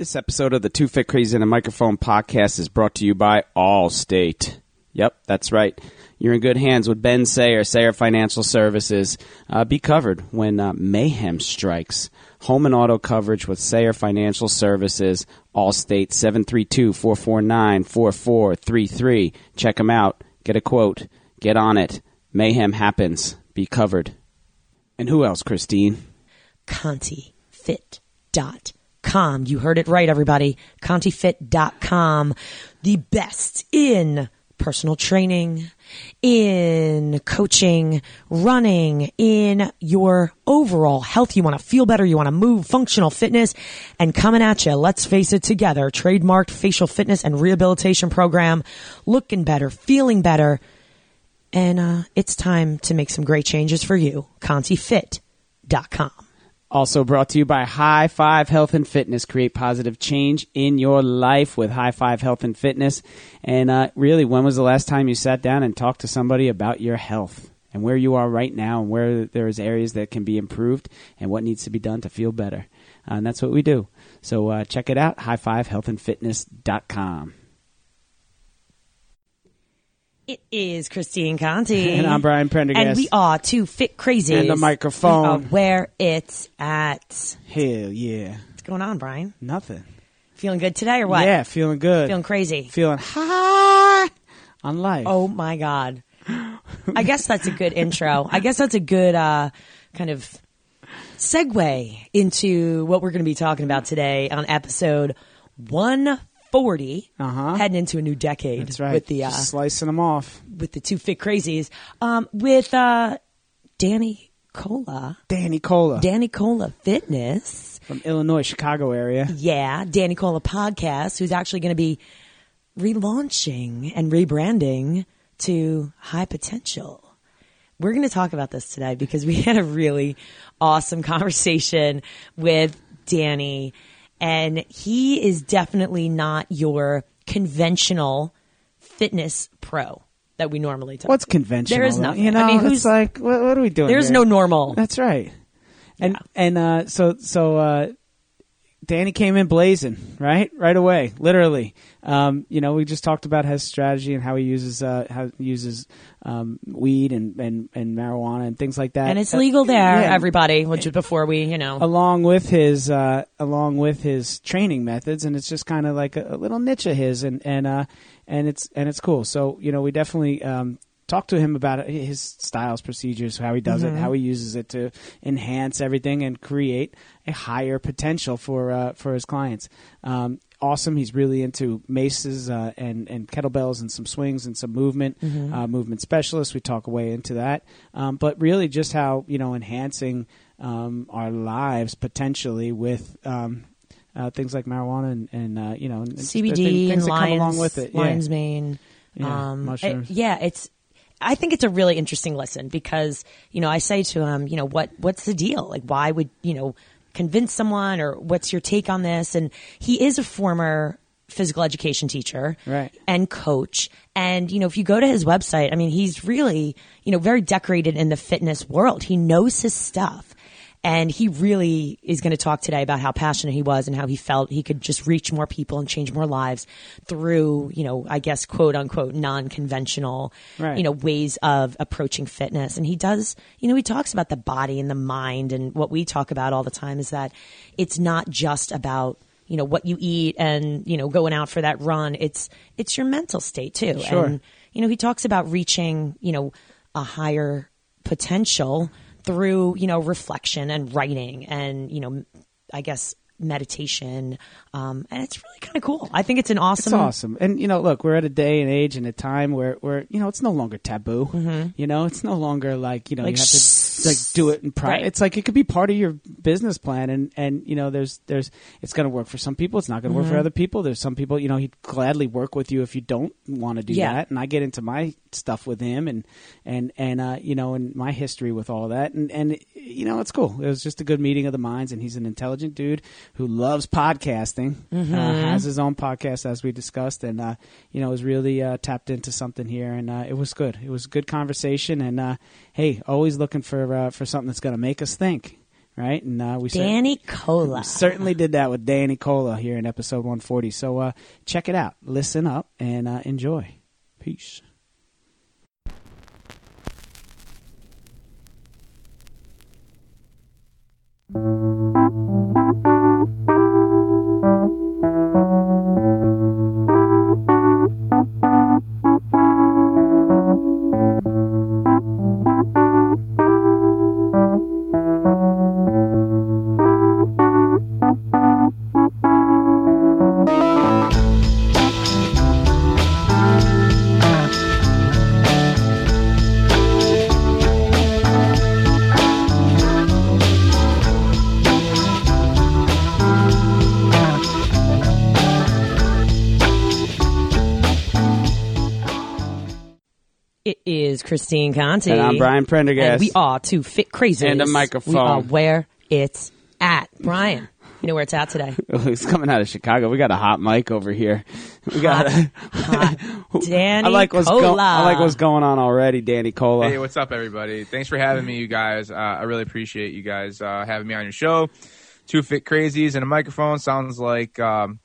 This episode of the Two Fit Crazy in a Microphone podcast is brought to you by Allstate. Yep, that's right. You're in good hands with Ben Sayer, Sayer Financial Services. Uh, be covered when uh, mayhem strikes. Home and auto coverage with Sayer Financial Services. Allstate 732-449-4433. Check them out. Get a quote. Get on it. Mayhem happens. Be covered. And who else, Christine? ContiFit.com. You heard it right, everybody. ContiFit.com. The best in personal training, in coaching, running, in your overall health. You want to feel better. You want to move functional fitness and coming at you. Let's face it together. Trademarked facial fitness and rehabilitation program. Looking better, feeling better. And uh, it's time to make some great changes for you. ContiFit.com. Also brought to you by High Five Health and Fitness. Create positive change in your life with High Five Health and Fitness. And uh, really, when was the last time you sat down and talked to somebody about your health and where you are right now and where there's areas that can be improved and what needs to be done to feel better? Uh, and that's what we do. So uh, check it out, highfivehealthandfitness.com. It is Christine Conti. And I'm Brian Prendergast. And we are two fit crazies. And the microphone. Where it's at. Hell yeah. What's going on, Brian? Nothing. Feeling good today or what? Yeah, feeling good. Feeling crazy. Feeling high on life. Oh my God. I guess that's a good intro. I guess that's a good uh, kind of segue into what we're going to be talking about today on episode 140, Uh-huh. heading into a new decade That's right. with the uh, slicing them off. with the two fit crazies, um, with uh, Danny Cola, Danny Cola Danny Cola Fitness. from Illinois, Chicago area. Yeah, Danny Cola Podcast, who's actually going to be relaunching and rebranding to High Potential. We're going to talk about this today because we had a really awesome conversation with Danny, and he is definitely not your conventional fitness pro that we normally talk. What's conventional? There is nothing. You know, I mean, who's- like, what, what are we doing? There's here? no normal. That's right. And and uh, so so uh, Danny came in blazing right right away, literally. Um, you know, we just talked about his strategy and how he uses uh, how he uses um, weed and, and, and marijuana and things like that. and it's legal there, yeah. everybody. Which is before we, you know, along with his uh, along with his training methods, and it's just kind of like a, a little niche of his, and and uh, and it's and it's cool. So you know, we definitely um, talked to him about his styles, procedures, how he does it, how he uses it to enhance everything and create a higher potential for uh, for his clients. Um, awesome. He's really into maces uh, and and kettlebells and some swings and some movement uh, movement specialist. We talk away into that, um, but really just how you know enhancing um, our lives potentially with. Um, uh, things like marijuana and, and uh, you know and CBD thing- things and that lions, come along with it. Yeah. mane. Yeah, um, mushrooms. it- yeah, it's. I think it's a really interesting lesson because you know I say to him, you know, what what's the deal? Like, why would you know convince someone, or what's your take on this? And he is a former physical education teacher, Right. and coach. And you know, if you go to his website, I mean, he's really you know very decorated in the fitness world. He knows his stuff. And he really is going to talk today about how passionate he was and how he felt he could just reach more people and change more lives through, you know, I guess quote unquote non-conventional, Right. you know, ways of approaching fitness. And he does, you know, he talks about the body and the mind and what we talk about all the time is that it's not just about you know what you eat and you know going out for that run it's it's your mental state too Sure. and you know he talks about reaching you know a higher potential through you know reflection and writing and you know i guess meditation um, and it's really kind of cool i think it's an awesome It's awesome. And you know, look, we're at a day and age and a time where where you know it's no longer taboo. You know, it's no longer like you know Mm-hmm. Like, you have to like do it in private. Right. It's like it could be part of your business plan, and and you know, there's there's it's going to work for some people. It's not going to work Mm-hmm. for other people. There's some people, you know, he'd gladly work with you if you don't want to do Yeah. that. And I get into my stuff with him, and and and uh, you know, and my history with all that, and and you know, it's cool. It was just a good meeting of the minds, and he's an intelligent dude who loves podcasting. Mm-hmm. Uh, has his own podcast as we discussed, and uh, you know, was really uh, tapped into something here, and uh, it was good. It was a good conversation, and uh, hey, always looking for uh, for something that's going to make us think. right? And uh, we cer- Danny Cola. certainly did that with Danny Cola here in episode 140. So uh, check it out, listen up, and uh, enjoy. Peace. Christine Conti. And I'm Brian Prendergast. And we are two fit crazy. And a microphone. We are where it's at. Brian, you know where it's at today. He's coming out of Chicago. We got a hot mic over here. We got a, Hot Danny I like what's Cola. go- I like what's going on already, Danny Cola. Hey, what's up, everybody? Thanks for having me, you guys. Uh, I really appreciate you guys uh, having me on your show. Two fit crazies and a microphone sounds like um,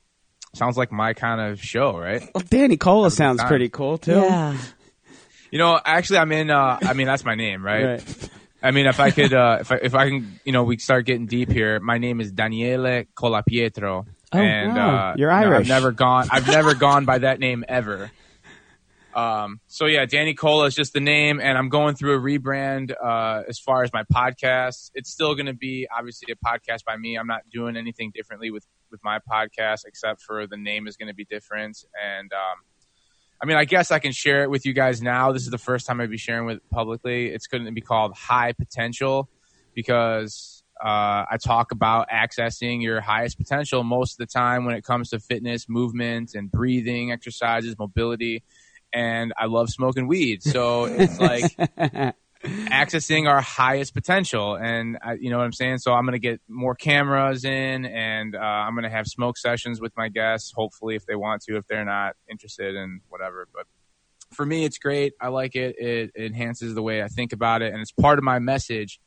sounds like my kind of show, right? Well, Danny Cola sounds time. pretty cool too. Yeah. You know, actually, I'm in. Uh, I mean, that's my name, right? Right. I mean, if I could, uh, if I, if I can, you know, we start getting deep here. My name is Daniele Colapietro, Oh, and wow. uh, You're you know, Irish. I've never gone. I've never gone by that name ever. Um, so yeah, Danny Cola is just the name, and I'm going through a rebrand uh, as far as my podcast. It's still going to be obviously a podcast by me. I'm not doing anything differently with with my podcast except for the name is going to be different. And um, I mean, I guess I can share it with you guys now. This is the first time I'd be sharing with publicly. It's going to be called High Potential because uh, I talk about accessing your highest potential most of the time when it comes to fitness, movement, and breathing exercises, mobility. And I love smoking weed, so it's like accessing our highest potential. And I, you know what I'm saying. So I'm going to get more cameras in, and uh, I'm going to have smoke sessions with my guests. Hopefully, if they want to, if they're not interested in whatever, but for me, it's great. I like it. It, it enhances the way I think about it, and it's part of my message.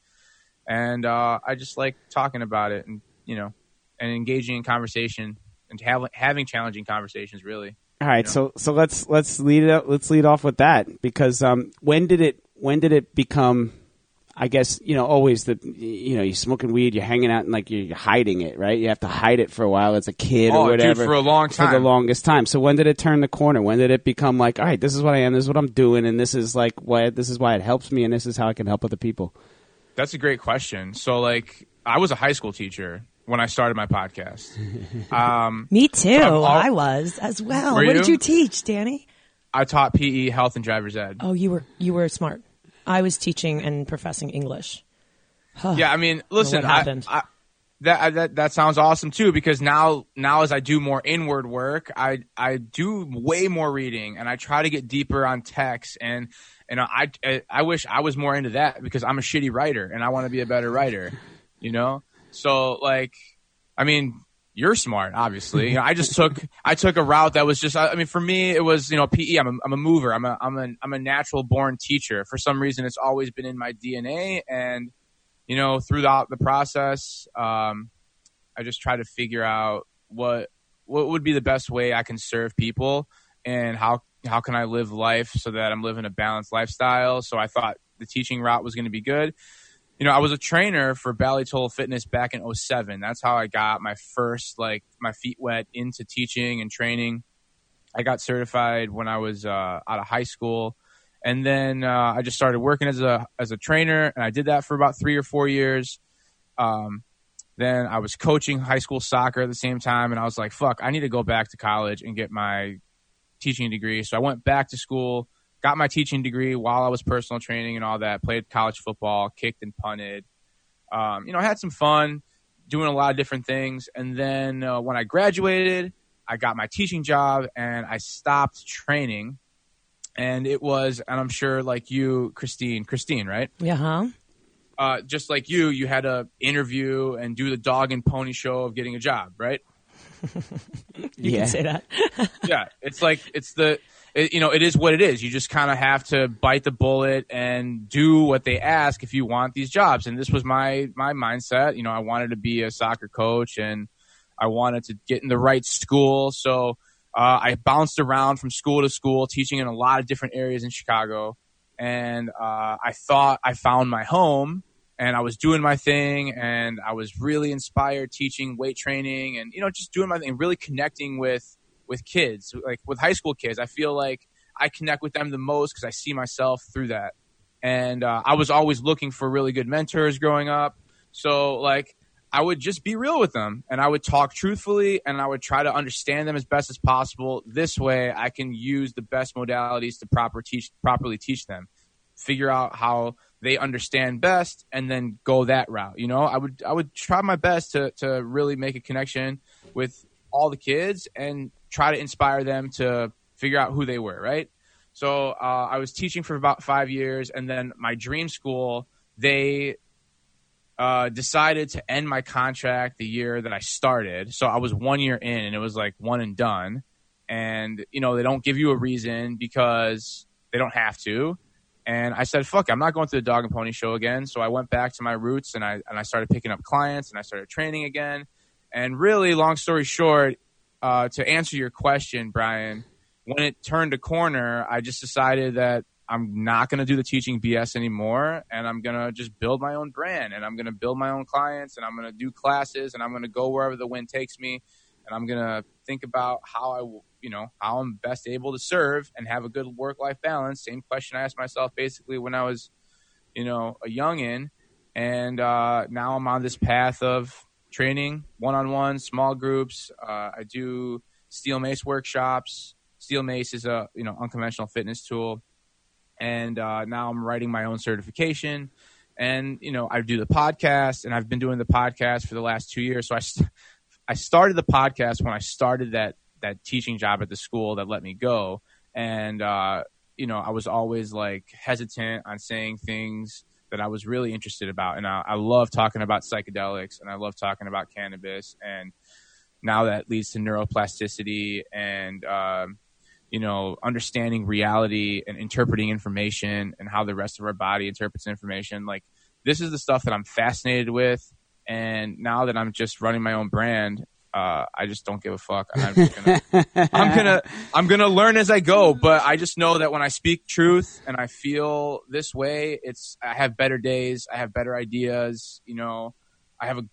And uh, I just like talking about it, and you know, and engaging in conversation and have, having challenging conversations. Really, All right, so so let's let's lead it up, let's lead off with that because um, when did it when did it become? I guess you know always the you know you're smoking weed, you're hanging out and like you're hiding it, right? You have to hide it for a while as a kid Oh, or dude, whatever for a long for the longest time. So when did it turn the corner? When did it become like, all right, this is what I am, this is what I'm doing, and this is like why this is why it helps me, and this is how I can help other people. that's a great question. So, like, I was a high school teacher when I started my podcast. Um, Me too. I'm all- I was as well. Were what did you? you teach, Danny? I taught PE, health, and driver's ed. Oh, you were you were smart. I was teaching and professing English. Yeah, I mean, listen, I. I, that that that sounds awesome too because now now as I do more inward work, I I do way more reading and I try to get deeper on text and and I I, I wish I was more into that because I'm a shitty writer and I want to be a better writer, you know. So like, I mean. You're smart, obviously. You know, I just took I took a route that was just. I I mean, for me, it was you know PE. I'm a, I'm a mover. I'm a I'm a I'm a natural born teacher. For some reason, it's always been in my DNA, and you know, throughout the process, um, I just try to figure out what what would be the best way I can serve people and how how can I live life so that I'm living a balanced lifestyle. So I thought the teaching route was going to be good. You know, I was a trainer for Bally Total Fitness back in 07. That's how I got my first like my feet wet into teaching and training. I got certified when I was uh, out of high school and then uh, I just started working as a as a trainer, and I did that for about three or four years. Um, then I was coaching high school soccer at the same time, and I was like, "Fuck, I need to go back to college and get my teaching degree." So I went back to school, got my teaching degree while I was personal training and all that. Played college football, kicked and punted. Um, you know, I had some fun doing a lot of different things, and then uh, when I graduated, I got my teaching job, and I stopped training and it was, and I'm sure like you, Christine, Christine, right? Yeah, Uh-huh. Uh, just like you, you had to interview and do the dog and pony show of getting a job, right? You Yeah. can say that. yeah, it's like it's the it, you know it is what it is. You just kind of have to bite the bullet and do what they ask if you want these jobs. And this was my my mindset. You know, I wanted to be a soccer coach and I wanted to get in the right school. So uh, I bounced around from school to school, teaching in a lot of different areas in Chicago. And uh, I thought I found my home and I was doing my thing and I was really inspired teaching weight training and, you know, just doing my thing, really connecting with, with kids, like with high school kids. I feel like I connect with them the most because I see myself through that. And uh, I was always looking for really good mentors growing up. So, like, I would just be real with them and I would talk truthfully and I would try to understand them as best as possible. This way I can use the best modalities to proper teach properly teach them. Figure out how they understand best and then go that route. You know, I would I would try my best to to really make a connection with all the kids and try to inspire them to figure out who they were, right? So uh, I was teaching for about five years, and then my dream school they uh, decided to end my contract the year that I started. So I was one year in, and it was like one and done. And you know they don't give you a reason because they don't have to. And I said, "Fuck, I'm not going to the dog and pony show again." So I went back to my roots, and I and I started picking up clients, and I started training again. And really, long story short, uh, to answer your question, Brian, when it turned a corner, I just decided that I'm not going to do the teaching BS anymore, and I'm going to just build my own brand, and I'm going to build my own clients, and I'm going to do classes, and I'm going to go wherever the wind takes me, and I'm going to think about how I, will- you know, how I'm best able to serve and have a good work-life balance. Same question I asked myself basically when I was, you know, a youngin, and uh, now I'm on this path of training one-on-one, small groups. Uh, I do steel mace workshops. Steel mace is a you know unconventional fitness tool and uh, now I'm writing my own certification. And you know, I do the podcast, and I've been doing the podcast for the last two years. So I, st- I started the podcast when I started that that teaching job at the school that let me go, and uh, you know, I was always like hesitant on saying things that I was really interested about, and I, I love talking about psychedelics, and I love talking about cannabis, and now that leads to neuroplasticity and um, you know, understanding reality and interpreting information and how the rest of our body interprets information. Like this is the stuff that I'm fascinated with. And now that I'm just running my own brand, uh, I just don't give a fuck. I'm just gonna, I'm gonna, I'm gonna learn as I go. But I just know that when I speak truth and I feel this way, it's I have better days, I have better ideas. You know, I have a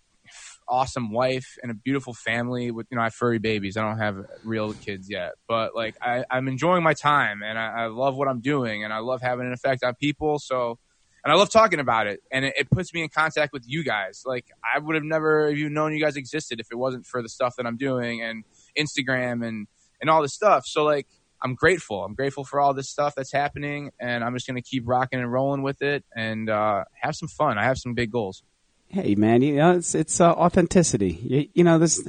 awesome wife and a beautiful family with you know I have furry babies. I don't have real kids yet, but like I, I'm enjoying my time and I, I love what I'm doing and I love having an effect on people. So and I love talking about it and it, it puts me in contact with you guys. Like I would have never even known you guys existed if it wasn't for the stuff that I'm doing and Instagram and and all this stuff. So like I'm grateful. I'm grateful for all this stuff that's happening and I'm just gonna keep rocking and rolling with it and uh, have some fun. I have some big goals. Hey man, you know it's it's uh, authenticity. You, you know this.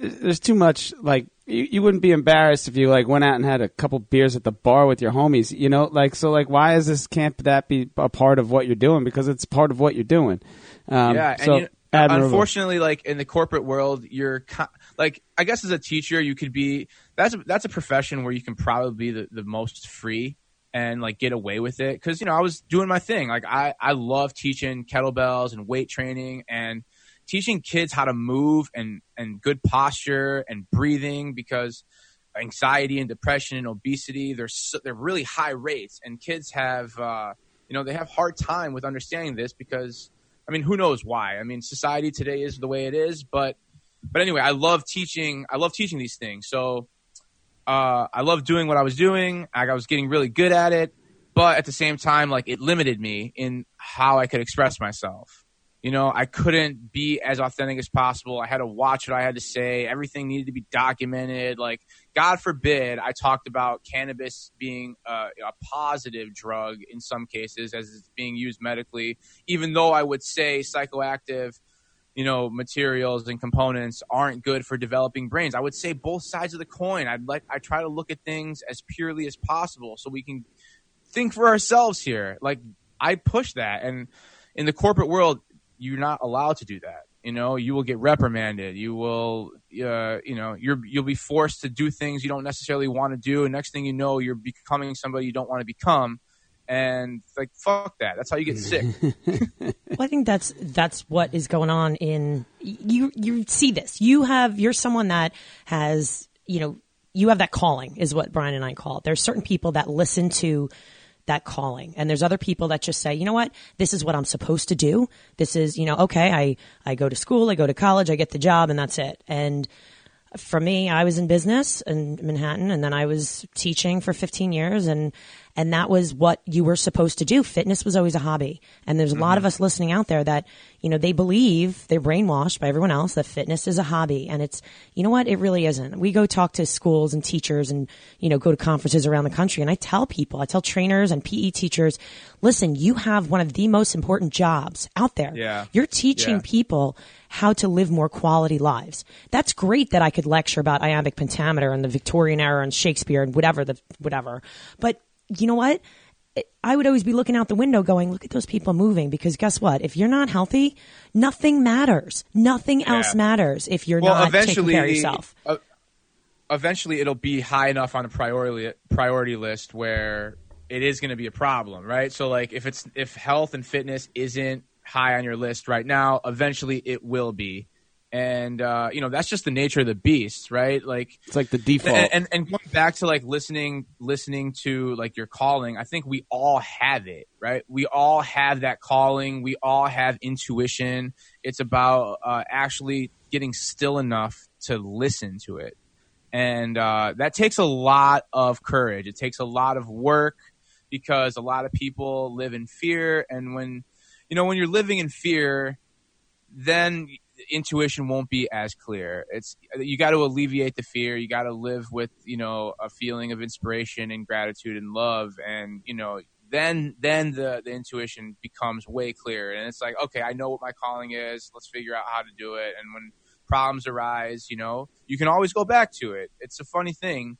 There's too much like you, you wouldn't be embarrassed if you like went out and had a couple beers at the bar with your homies. You know, like so like why is this can't that be a part of what you're doing because it's part of what you're doing. Um, yeah, and so you unfortunately, like in the corporate world, you're co- like I guess as a teacher, you could be that's a, that's a profession where you can probably be the, the most free and like get away with it because you know I was doing my thing. Like I I love teaching kettlebells and weight training and teaching kids how to move and and good posture and breathing because anxiety and depression and obesity they're so, they're really high rates. And kids have uh, you know they have hard time with understanding this because I mean who knows why? I mean society today is the way it is but but anyway I love teaching I love teaching these things. So uh, I love doing what I was doing. I, I was getting really good at it but at the same time like it limited me in how I could express myself you know, I couldn't be as authentic as possible. I had to watch what I had to say. Everything needed to be documented. Like, God forbid, I talked about cannabis being a, a positive drug in some cases as it's being used medically, even though I would say psychoactive, you know, materials and components aren't good for developing brains. I would say both sides of the coin. I'd like, I try to look at things as purely as possible so we can think for ourselves here. Like, I push that. And in the corporate world, you're not allowed to do that. You know, you will get reprimanded. You will, uh, you know, you're you'll be forced to do things you don't necessarily want to do, and next thing you know, you're becoming somebody you don't want to become. And like, fuck that. That's how you get sick. Well, I think that's that's what is going on in you. You see this. You have you're someone that has you know you have that calling is what Brian and I call it. There's certain people that listen to that calling, and there's other people that just say, you know what, this is what I'm supposed to do. This is you know okay. I I go to school, I go to college, I get the job, and that's it. And for me, I was in business in Manhattan, and then I was teaching for 15 years, and and that was what you were supposed to do. Fitness was always a hobby, and there's a lot of mm-hmm. us listening out there that you know they believe they're brainwashed by everyone else that fitness is a hobby, and it's you know what it really isn't. We go talk to schools and teachers, and you know go to conferences around the country, and I tell people, I tell trainers and PE teachers, listen, you have one of the most important jobs out there. Yeah. You're teaching Yeah. people how to live more quality lives. That's great that I could lecture about iambic pentameter and the Victorian era and Shakespeare and whatever the whatever. But you know what? I would always be looking out the window going, look at those people moving because guess what? If you're not healthy, nothing matters. Nothing else Yeah. matters if you're well, not taking eventually, care of yourself. uh, eventually, it'll be high enough on a priority priority list where it is going to be a problem, right? So, like, if it's if health and fitness isn't high on your list right now, eventually it will be, and uh, you know that's just the nature of the beast, right? Like, It's like the default. and, and going back to like listening listening to like your calling i think we all have it right? We all have that calling. We all have intuition. It's about uh, actually getting still enough to listen to it. And uh, that takes a lot of courage. It takes a lot of work because a lot of people live in fear. And when you know when you're living in fear then intuition won't be as clear. It's you got to alleviate the fear. You got to live with you know a feeling of inspiration and gratitude and love, and you know then then the the intuition becomes way clearer. And it's like okay, I know what my calling is. Let's figure out how to do it. And when problems arise, you know you can always go back to it. It's a funny thing,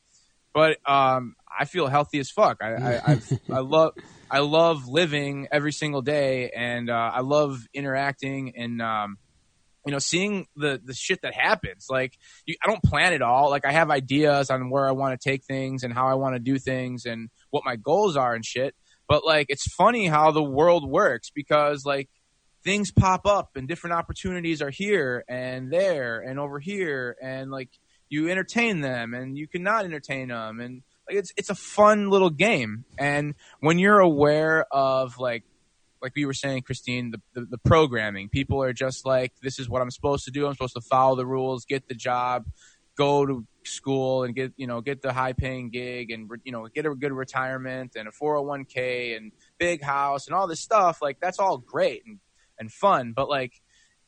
but um, I feel healthy as fuck. I I, I love. I love living every single day, and uh, I love interacting and um, you know seeing the the shit that happens. Like you, i don't plan it all. Like i have ideas on where i want to take things and how i want to do things and what my goals are and shit. But like it's funny how the world works because like things pop up and different opportunities are here and there and over here and like you entertain them and you cannot entertain them. And like it's it's a fun little game. And when you're aware of like like we were saying, Christine, the, the, the programming. People are just like, this is what I'm supposed to do. I'm supposed to follow the rules, get the job, go to school, and get you know get the high paying gig, and you know get a good retirement and a 401k and big house and all this stuff. Like that's all great and and fun, but like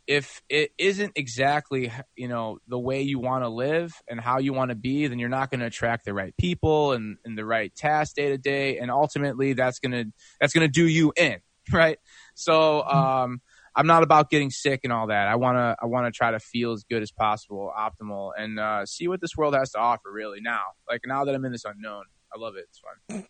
if it isn't exactly you know the way you want to live and how you want to be then you're not going to attract the right people and, and the right tasks day to day and ultimately that's going to that's going to do you in right so um i'm not about getting sick and all that i want to i want to try to feel as good as possible optimal and uh see what this world has to offer really now like now that i'm in this unknown i love it it's fun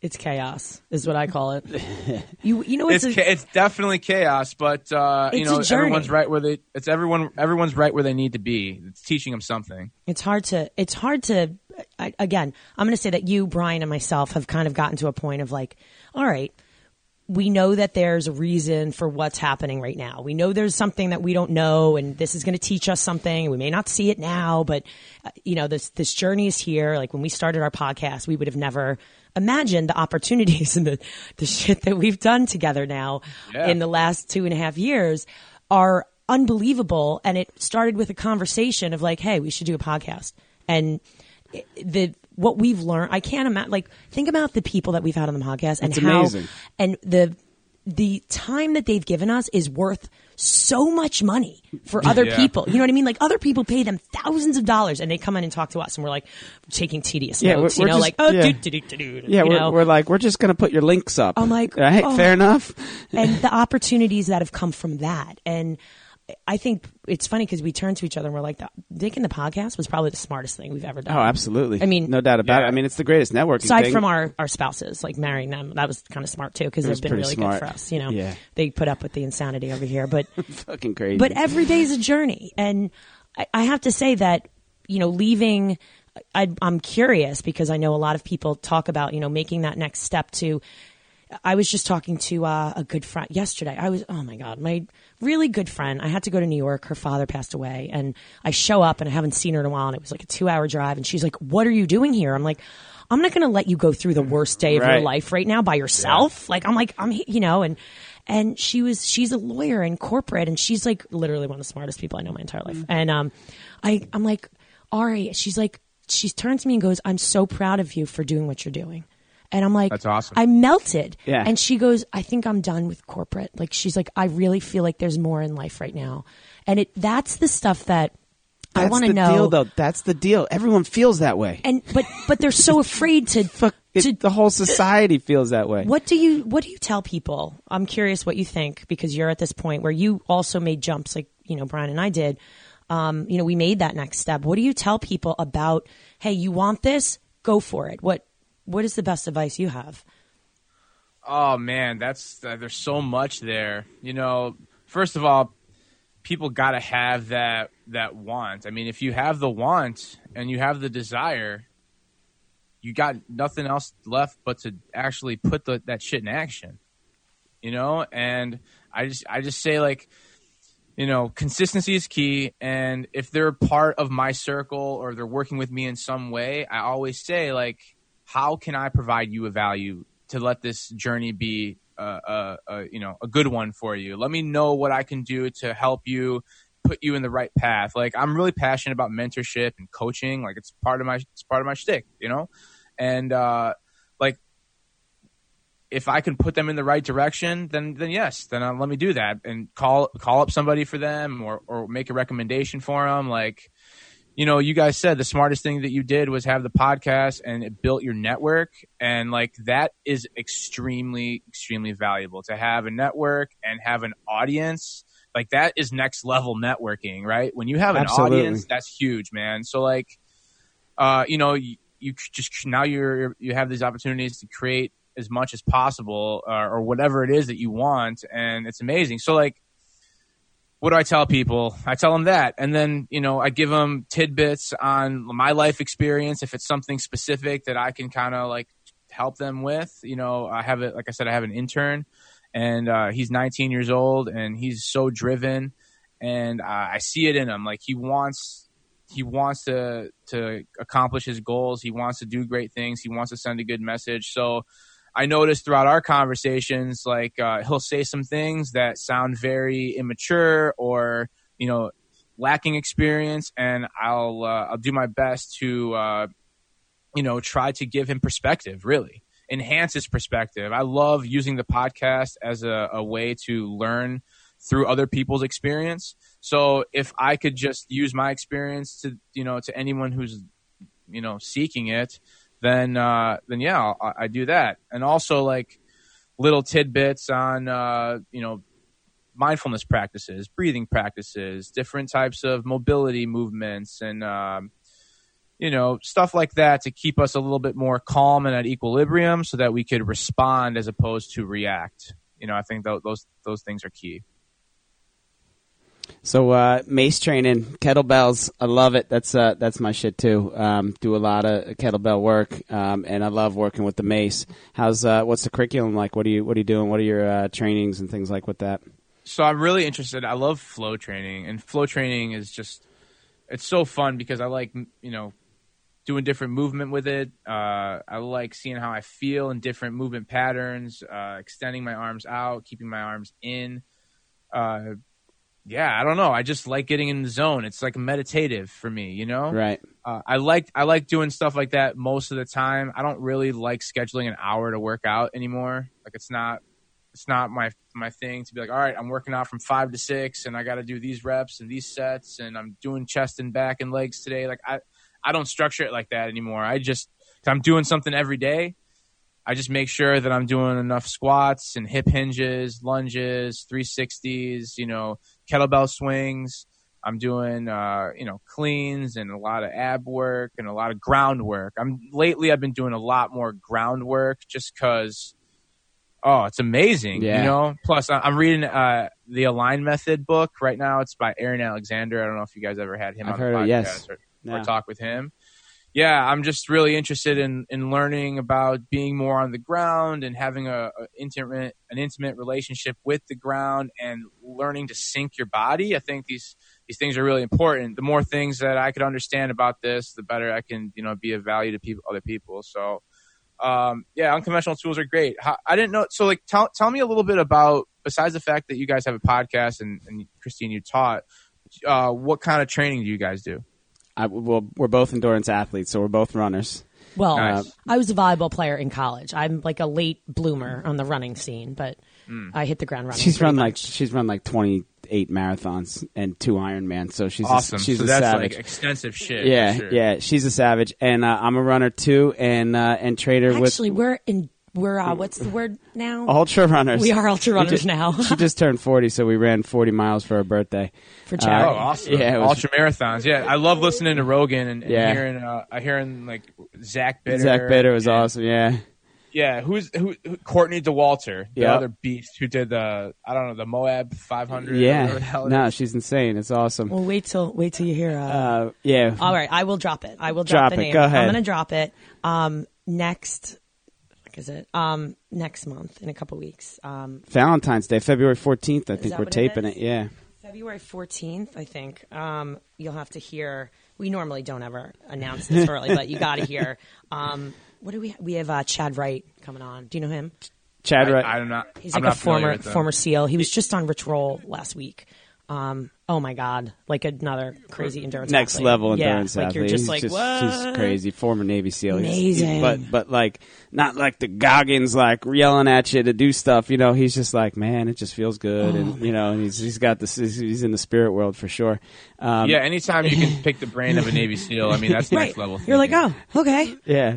It's chaos, is what I call it. you you know it's, it's a, it's definitely chaos, but uh, you know everyone's right where they it's everyone everyone's right where they need to be. It's teaching them something. it's hard to it's hard to I, again i'm going to say that you brian and myself have kind of gotten to a point of like all right we know that there's a reason for what's happening right now we know there's something that we don't know and this is going to teach us something we may not see it now but uh, you know this this journey is here like when we started our podcast we would have never imagined the opportunities and the, the shit that we've done together now Yeah. in the last two and a half years are unbelievable. And it started with a conversation of like, hey, we should do a podcast. And it- the what we've learned, I can't imagine. Like, think about the people that we've had on the podcast and It's how amazing. and the the time that they've given us is worth so much money for other Yeah. people. You know what I mean? Like other people pay them thousands of dollars and they come in and talk to us and we're like taking tedious Yeah, notes, we're- you know, just- like, oh, yeah. do, do, do, do, Yeah, we're, we're like, we're just going to put your links up. I'm like, right, oh. fair enough. and the opportunities that have come from that. And I think it's funny because we turn to each other and we're like, Making the podcast was probably the smartest thing we've ever done. Oh, absolutely. I mean- no doubt about Yeah. it. I mean, it's the greatest networking Aside thing. from our, our spouses, like marrying them, that was kind of smart too because they've been really smart. good for us. You know, Yeah. they put up with the insanity over here, but fucking crazy. but every day is a journey and I, I have to say that you know leaving I, i'm curious because i know a lot of people talk about you know making that next step to i was just talking to uh, a good friend yesterday. I was oh my god my really good friend. I had to go to new york. Her father passed away and i show up and i haven't seen her in a while and it was like a two hour drive and she's like what are you doing here? I'm like i'm not going to let you go through the worst day of your life right now by yourself. Like i'm like i'm you know and and she was she's a lawyer in corporate and she's like literally one of the smartest people I know my entire life. And um I I'm like, Ari, she's like she turns to me and goes, I'm so proud of you for doing what you're doing. And I'm like, That's awesome. I melted. Yeah. And she goes, I think I'm done with corporate. Like she's like, I really feel like there's more in life right now. And it that's the stuff that I want to the know. Deal, though. That's the deal. Everyone feels that way. and but but they're so afraid to Fuck, it- to the whole society feels that way. What do you What do you tell people? I'm curious what you think because you're at this point where you also made jumps like you know Brian and I did. Um, you know, we made that next step. What do you tell people about? Hey, you want this? Go for it. What What is the best advice you have? Oh man, that's uh, there's so much there. You know, first of all, people got to have that that want. I mean, if you have the want and you have the desire, you got nothing else left but to actually put the, that shit in action. You know, and I just I just say like you know, consistency is key. And if they're part of my circle or they're working with me in some way, I always say, like, how can I provide you a value to let this journey be, uh, uh, uh, you know, a good one for you? Let me know what I can do to help you put you in the right path. Like, I'm really passionate about mentorship and coaching. Like, it's part of my, it's part of my shtick, you know? And, uh, like, if I can put them in the right direction, then then yes, then uh, let me do that and call call up somebody for them or or make a recommendation for them. Like, you know, you guys said the smartest thing that you did was have the podcast and it built your network, and like that is extremely extremely valuable to have a network and have an audience. Like that is next level networking, right? When you have an Absolutely. audience, that's huge, man. So like, uh, you know, you, you just now you're you have these opportunities to create as much as possible uh, or whatever it is that you want and it's amazing so like what do i tell people? I tell them that. And then you know i give them tidbits on my life experience. If it's something specific that i can kind of like help them with you know i have it like i said i have an intern and uh, he's 19 years old and he's so driven and uh, i see it in him. Like he wants he wants to to accomplish his goals. He wants to do great things. He wants to send a good message. So I noticed throughout our conversations, like uh, he'll say some things that sound very immature or you know lacking experience, and I'll uh, I'll do my best to uh, you know try to give him perspective, really enhance his perspective. I love using the podcast as a, a way to learn through other people's experience. So if I could just use my experience to you know to anyone who's you know seeking it then uh, then yeah, I, I do that, and also like little tidbits on uh, you know mindfulness practices, breathing practices, different types of mobility movements, and um, you know stuff like that to keep us a little bit more calm and at equilibrium, so that we could respond as opposed to react. You know, I think th- those those things are key. So uh, mace training, kettlebells, I love it. That's uh, that's my shit too. Um, do a lot of kettlebell work, um, and I love working with the mace. How's uh, what's the curriculum like? What are you what are you doing? What are your uh, trainings and things like with that? so I'm really interested. I love flow training, and flow training is just it's so fun because I like you know doing different movement with it. Uh, I like seeing how I feel in different movement patterns, uh, extending my arms out, keeping my arms in. Yeah, I don't know. I just like getting in the zone. It's like meditative for me, you know. Right. Uh, I like I like doing stuff like that most of the time. I don't really like scheduling an hour to work out anymore. Like it's not it's not my my thing to be like, all right, I'm working out from five to six, and I got to do these reps and these sets, and I'm doing chest and back and legs today. Like I I don't structure it like that anymore. I just I'm doing something every day. I just make sure that I'm doing enough squats and hip hinges, lunges, 360s, you know, kettlebell swings. I'm doing uh, you know cleans and a lot of ab work and a lot of groundwork. I'm lately I've been doing a lot more groundwork just because oh it's amazing Yeah. you know. Plus I'm reading uh, the Align Method book right now. It's by Aaron Alexander. I don't know if you guys ever had him I've on heard the of- podcast yes. or, No. or talk with him. Yeah, I'm just really interested in in learning about being more on the ground and having a, a intimate an intimate relationship with the ground and learning to sink your body. I think these these things are really important. The more things that I could understand about this, the better I can you know be of value to people other people. So um, yeah, unconventional tools are great. I didn't know. So like, tell tell me a little bit about besides the fact that you guys have a podcast and, and Christine, you taught. Uh, what kind of training do you guys do? I, well, we're both endurance athletes, so we're both runners. Well, Nice. I was a volleyball player in college. I'm like a late bloomer on the running scene, but I hit the ground running. She's pretty run like she's run like twenty eight marathons and two Ironman, so she's Awesome. A, she's so a that's savage. like extensive shit. yeah, for sure. yeah, she's a savage, and uh, I'm a runner too, and uh, and trader Actually, with we're in. We're uh, what's the word now? ultra runners. We are ultra We runners ju- now. she just turned forty, so we ran forty miles for her birthday. For Oh, charity. awesome! Yeah, was- ultra marathons. Yeah, I love listening to Rogan and, and Yeah. hearing uh, hearing like Zach Bitter. Zach Bitter was and- awesome. Yeah, Yeah, who's who? who Courtney Dauwalter, the Yep. other beast who did the I don't know the Moab 500. or the yeah. hell it No, is. she's insane. It's awesome. Well, wait till wait till you hear. Uh, Uh, yeah, all right, I will drop it. I will drop, Drop the it. name. Go ahead. I'm going to drop it. Um, next, what is it? Um, next month in a couple weeks. Um, Valentine's Day, February fourteenth. I think we're what it taping it. Yeah. February 14th, I think. Um, you'll have to hear. We normally don't ever announce this early, but you got to hear. Um, what do we? We have uh, Chad Wright coming on. Do you know him? Chad, I. I don't know. He's I'm like a former with former SEAL. He was just on Rich Roll last week. Um, oh my God, like another crazy endurance. next athlete. level yeah, endurance like athlete. You're just He's like just, what? he's crazy. Former Navy SEAL. He's- Amazing. he's- but but like not like the Goggins like yelling at you to do stuff. You know, he's just like man, it just feels good, Oh, and you know, and he's he's got this. He's, he's in the spirit world for sure. Um, Yeah, anytime you can pick the brain of a Navy SEAL, I mean that's Right. next level. You're like, oh, okay. Yeah.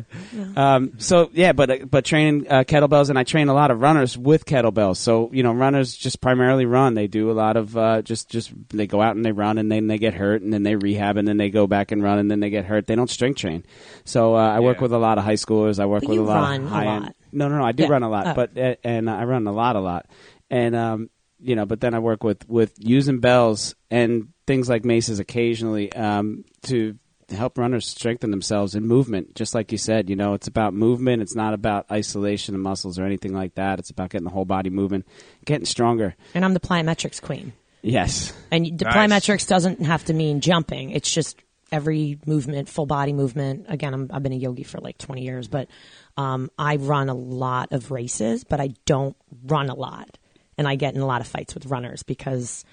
Um, so yeah, but uh, but training uh, kettlebells, and I train a lot of runners with kettlebells. So you know, runners just primarily run. They do a lot of uh, just just they go out and they run, and then they get hurt, and then they rehab, and then they go back and run, and then they get hurt. They don't strength train. So uh, I work with a lot of high schoolers. I work But with a lot of high end. lot. No, no, no. I do Yeah. run a lot, Oh. but and I run a lot, a lot, and um, you know, but then I work with with using bells and things like maces occasionally um, to help runners strengthen themselves in movement. Just like you said, you know, it's about movement. It's not about isolation of muscles or anything like that. It's about getting the whole body moving, getting stronger. And I'm the plyometrics queen. Yes. And the Nice. plyometrics doesn't have to mean jumping. It's just every movement, full body movement. Again, I'm, I've been a yogi for like 20 years, but um, I run a lot of races, but I don't run a lot. And I get in a lot of fights with runners because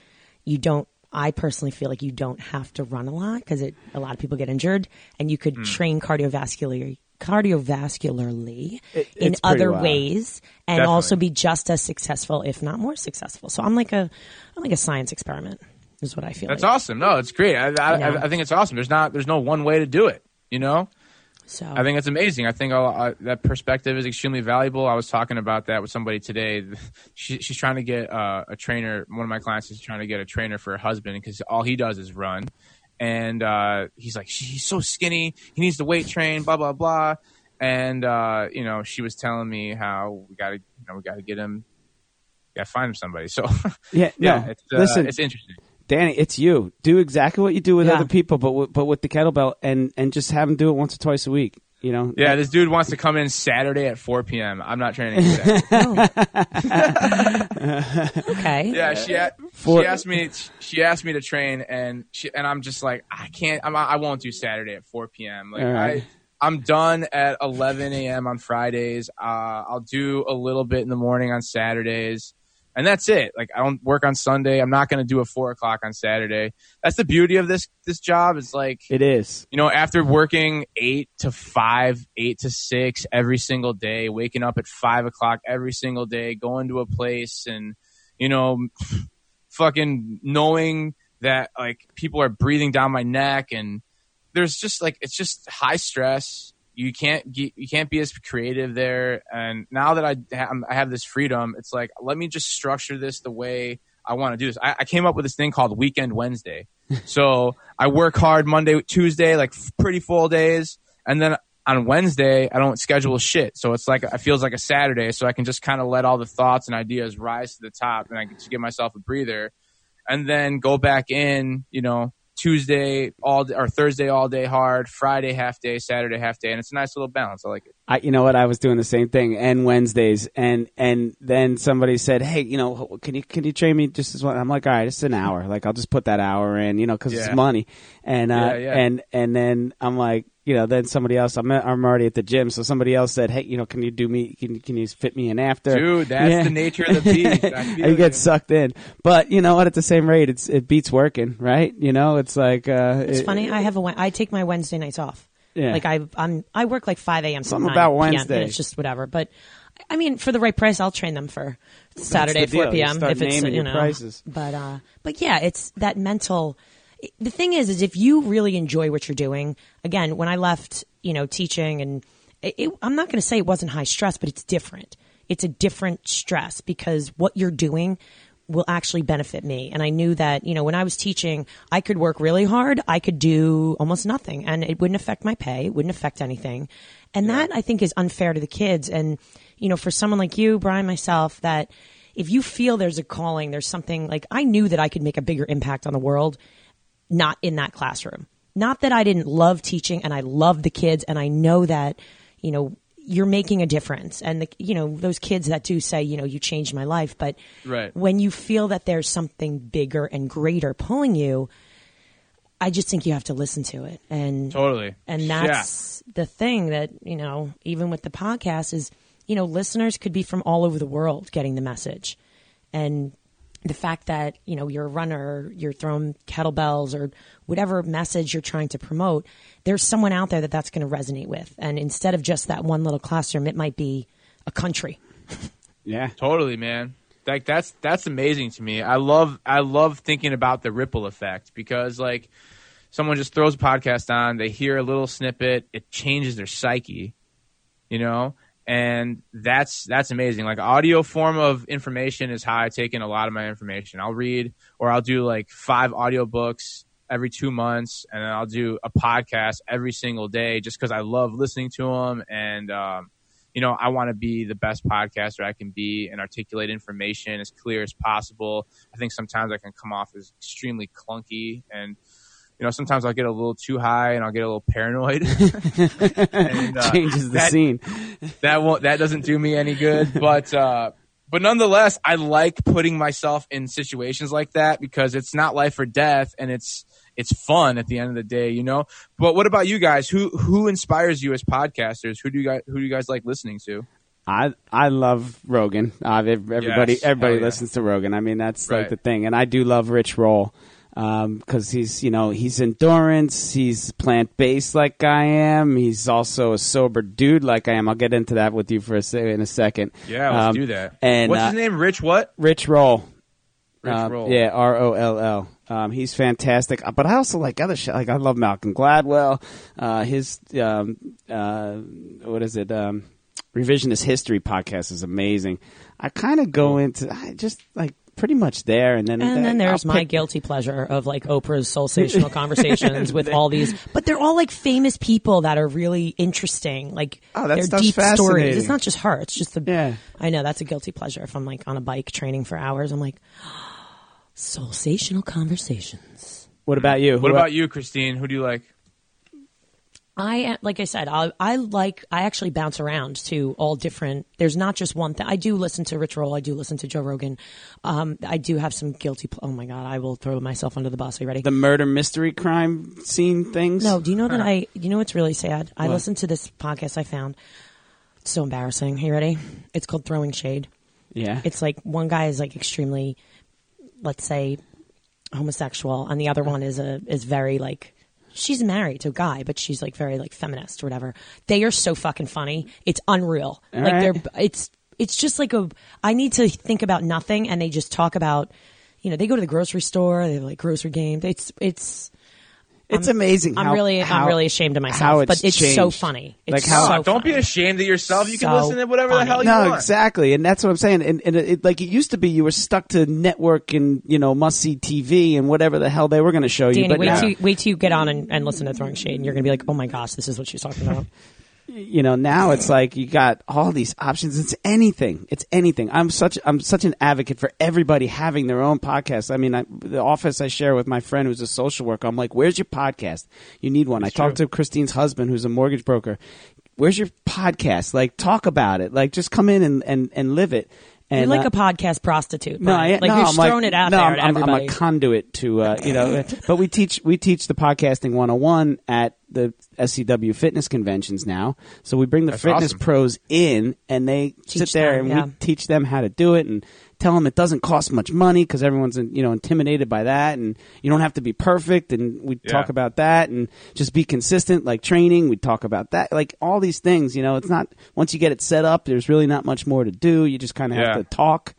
you don't. I personally feel like you don't have to run a lot because a lot of people get injured, and you could train cardiovascularly cardiovascularly It- in other wild. ways and Definitely. also be just as successful, if not more successful. So I'm like a, I'm like a science experiment, is what I feel. That's like. awesome. No, it's great. I, I, Yeah. I, I think it's awesome. There's not there's no one way to do it. You know. So I think it's amazing. I think uh, uh, that perspective is extremely valuable. I was talking about that with somebody today. She, she's trying to get uh, a trainer. One of my clients is trying to get a trainer for her husband because all he does is run. And uh, he's like, he's so skinny. He needs to weight train. Blah blah blah. And uh, you know, she was telling me how we got to, you know, we got to get him, got to find him somebody. So Yeah. yeah, no. it's, uh, Listen, it's interesting. Danny, it's you. Do exactly what you do with Yeah. other people, but with, but with the kettlebell, and and just have them do it once or twice a week. You know. Yeah, this dude wants to come in Saturday at 4 p.m. I'm not training Saturday. okay. Yeah, she a- For- she asked me she asked me to train, and she and I'm just like I can't I'm, I won't do Saturday at 4 p.m. Like All right. I I'm done at 11 a.m. on Fridays. Uh, I'll do a little bit in the morning on Saturdays, and that's it. Like I don't work on Sunday. I'm not going to do a four o'clock on Saturday. That's the beauty of this this job. Is like It is. you know, after working eight to five, eight to six every single day, waking up at five o'clock every single day, going to a place and, you know, fucking knowing that like people are breathing down my neck and there's just like, it's just high stress. You can't get, you can't be as creative there. And now that I, ha- I have this freedom, it's like, let me just structure this the way I want to do this. I, I came up with this thing called Weekend Wednesday. so I work hard Monday, Tuesday, like f- pretty full days, and then on Wednesday I don't schedule shit. So it's like it feels like a Saturday, so I can just kind of let all the thoughts and ideas rise to the top, and I can just give myself a breather, and then go back in, you know, Tuesday all or Thursday all day hard, Friday half day, Saturday half day, and it's a nice little balance. I like it. I, you know what? I was doing the same thing, and Wednesdays, and and then somebody said, "Hey, you know, can you can you train me just as one?" I'm like, "All right, it's an hour. Like, I'll just put that hour in, you know, because Yeah. it's money." And uh, Yeah, yeah. and and then I'm like, you know, then somebody else. I'm I'm already at the gym, so somebody else said, "Hey, you know, can you do me? Can can you fit me in after?" Dude, that's Yeah. the nature of the beast. I you get sucked in, but you know what? At the same rate, it's it beats working, right? You know, it's like uh, It's it- funny. I have a Wed- I take my Wednesday nights off. Yeah. Like I I'm I work like five a.m. to Something 9 about Wednesday. and It's just whatever. But I mean, for the right price, I'll train them for Saturday four You p.m. start if it's you know. prices. But uh, but yeah, it's that mental. The thing is, is if you really enjoy what you're doing. Again, when I left, you know, teaching, and it, it, I'm not going to say it wasn't high stress, but it's different. It's a different stress because what you're doing will actually benefit me. And I knew that, you know, when I was teaching, I could work really hard. I could do almost nothing and it wouldn't affect my pay. It wouldn't affect anything. And that I think is unfair to the kids. And, you know, for someone like you, Brian, myself, that if you feel there's a calling, there's something like I knew that I could make a bigger impact on the world, not in that classroom. Not that I didn't love teaching and I love the kids and I know that, you know, you're making a difference. And the, you know, those kids that do say, you know, you changed my life, but Right. when you feel that there's something bigger and greater pulling you, I just think you have to listen to it. And Totally. and Yeah. that's the thing that, you know, even with the podcast is, you know, listeners could be from all over the world getting the message. And the fact that, you know, you're a runner, you're throwing kettlebells or whatever message you're trying to promote, there's someone out there that that's going to resonate with. And instead of just that one little classroom, it might be a country. yeah. Totally, man. Like that's that's amazing to me. I love I love thinking about the ripple effect because like someone just throws a podcast on, they hear a little snippet, it changes their psyche, you know? And that's that's amazing. Like audio form of information is how I take in a lot of my information. I'll read or I'll do like five audiobooks every 2 months and I'll do a podcast every single day just cuz I love listening to them and um you know, I want to be the best podcaster I can be and articulate information as clear as possible. I think sometimes I can come off as extremely clunky and, you know, sometimes I'll get a little too high and I'll get a little paranoid. and, uh, Changes the that- scene. that won't, that doesn't do me any good. But, uh, but nonetheless, I like putting myself in situations like that because it's not life or death and it's, it's fun at the end of the day, you know? But what about you guys? Who, who inspires you as podcasters? Who do you guys, who do you guys like listening to? I I love Rogan. Uh, everybody Yes, everybody hell yeah. listens to Rogan. I mean, that's like the thing. And I do love Rich Roll because he's you know he's endurance. He's plant based like I am. He's also a sober dude like I am. I'll get into that with you for a se- in a second. Yeah, let's Um, do that. And what's uh, his name? Rich what? Rich Roll. Rich Um, Roll. Yeah, R O L L. Um, he's fantastic, Uh, but I also like other shit. Like I love Malcolm Gladwell. Uh, his um, uh, what is it? Um, Revisionist History podcast is amazing. I kind of go into I just like pretty much there, and then And then there's I'll my pick- guilty pleasure of like Oprah's Soulsational conversations with all these, but they're all like famous people that are really interesting. Like Oh, that they're deep stories. fascinating. It's not just her. It's just the. Yeah. I know that's a guilty pleasure. If I'm like on a bike training for hours, I'm like, Soulsational conversations. What about you? What Who- about you, Christine? Who do you like? I like I said, I, I like I actually bounce around to all different. There's not just one thing. I do listen to Rich Roll. I do listen to Joe Rogan. Um, I do have some guilty. Pl- oh my god, I will throw myself under the bus. Are you ready? the murder mystery crime scene things? No, do you know that I? You know what's really sad? I What? listened to this podcast I found. It's so embarrassing. Are you ready? It's called Throwing Shade. Yeah. It's like one guy is like extremely, let's say, homosexual, and the other one is a is very like she's married to a guy, but she's like very like feminist or whatever. They are so fucking funny. It's unreal. All like right. they're it's it's just like a I need to think about nothing, and they just talk about. You know, they go to the grocery store. They have like grocery games. It's it's It's I'm- amazing. I'm how- really, how- I'm really ashamed of myself, it's but it's so funny. It's Like how- so don't be ashamed of yourself. You can So listen to whatever the hell you No, want. exactly, and that's what I'm saying. And, and it, it- like it used to be, you were stuck to network and you know must see TV and whatever the hell they were going to show you. Danny, but wait now, till you, wait till you get on and, and listen to Throwing Shade, and you're gonna be like, oh my gosh, this is what she's talking about. you know now it's like you got all these options. It's anything. It's anything. I'm such i'm such an advocate for everybody having their own podcast. I mean I, the office i share with my friend who's a social worker i'm like where's your podcast? You need one. I talked to christine's husband who's a mortgage broker. Where's your podcast? Like talk about it. Like just come in and and, and live it and You're like uh, a podcast prostitute. no, Brian. I, like no, you're I'm just like, throwing it out no, there I'm, to I'm- I'm a conduit to, uh, you know, but we teach we teach the podcasting 101 at the SCW fitness conventions now. So we bring the That's fitness awesome. pros in, and they sit there them, and yeah. we teach them how to do it and tell them it doesn't cost much money because everyone's you know intimidated by that, and you don't have to be perfect. And we Yeah. talk about that and just be consistent, like training. We talk about that, like all these things. You know, it's not once you get it set up, there's really not much more to do. You just kind of Yeah. have to talk.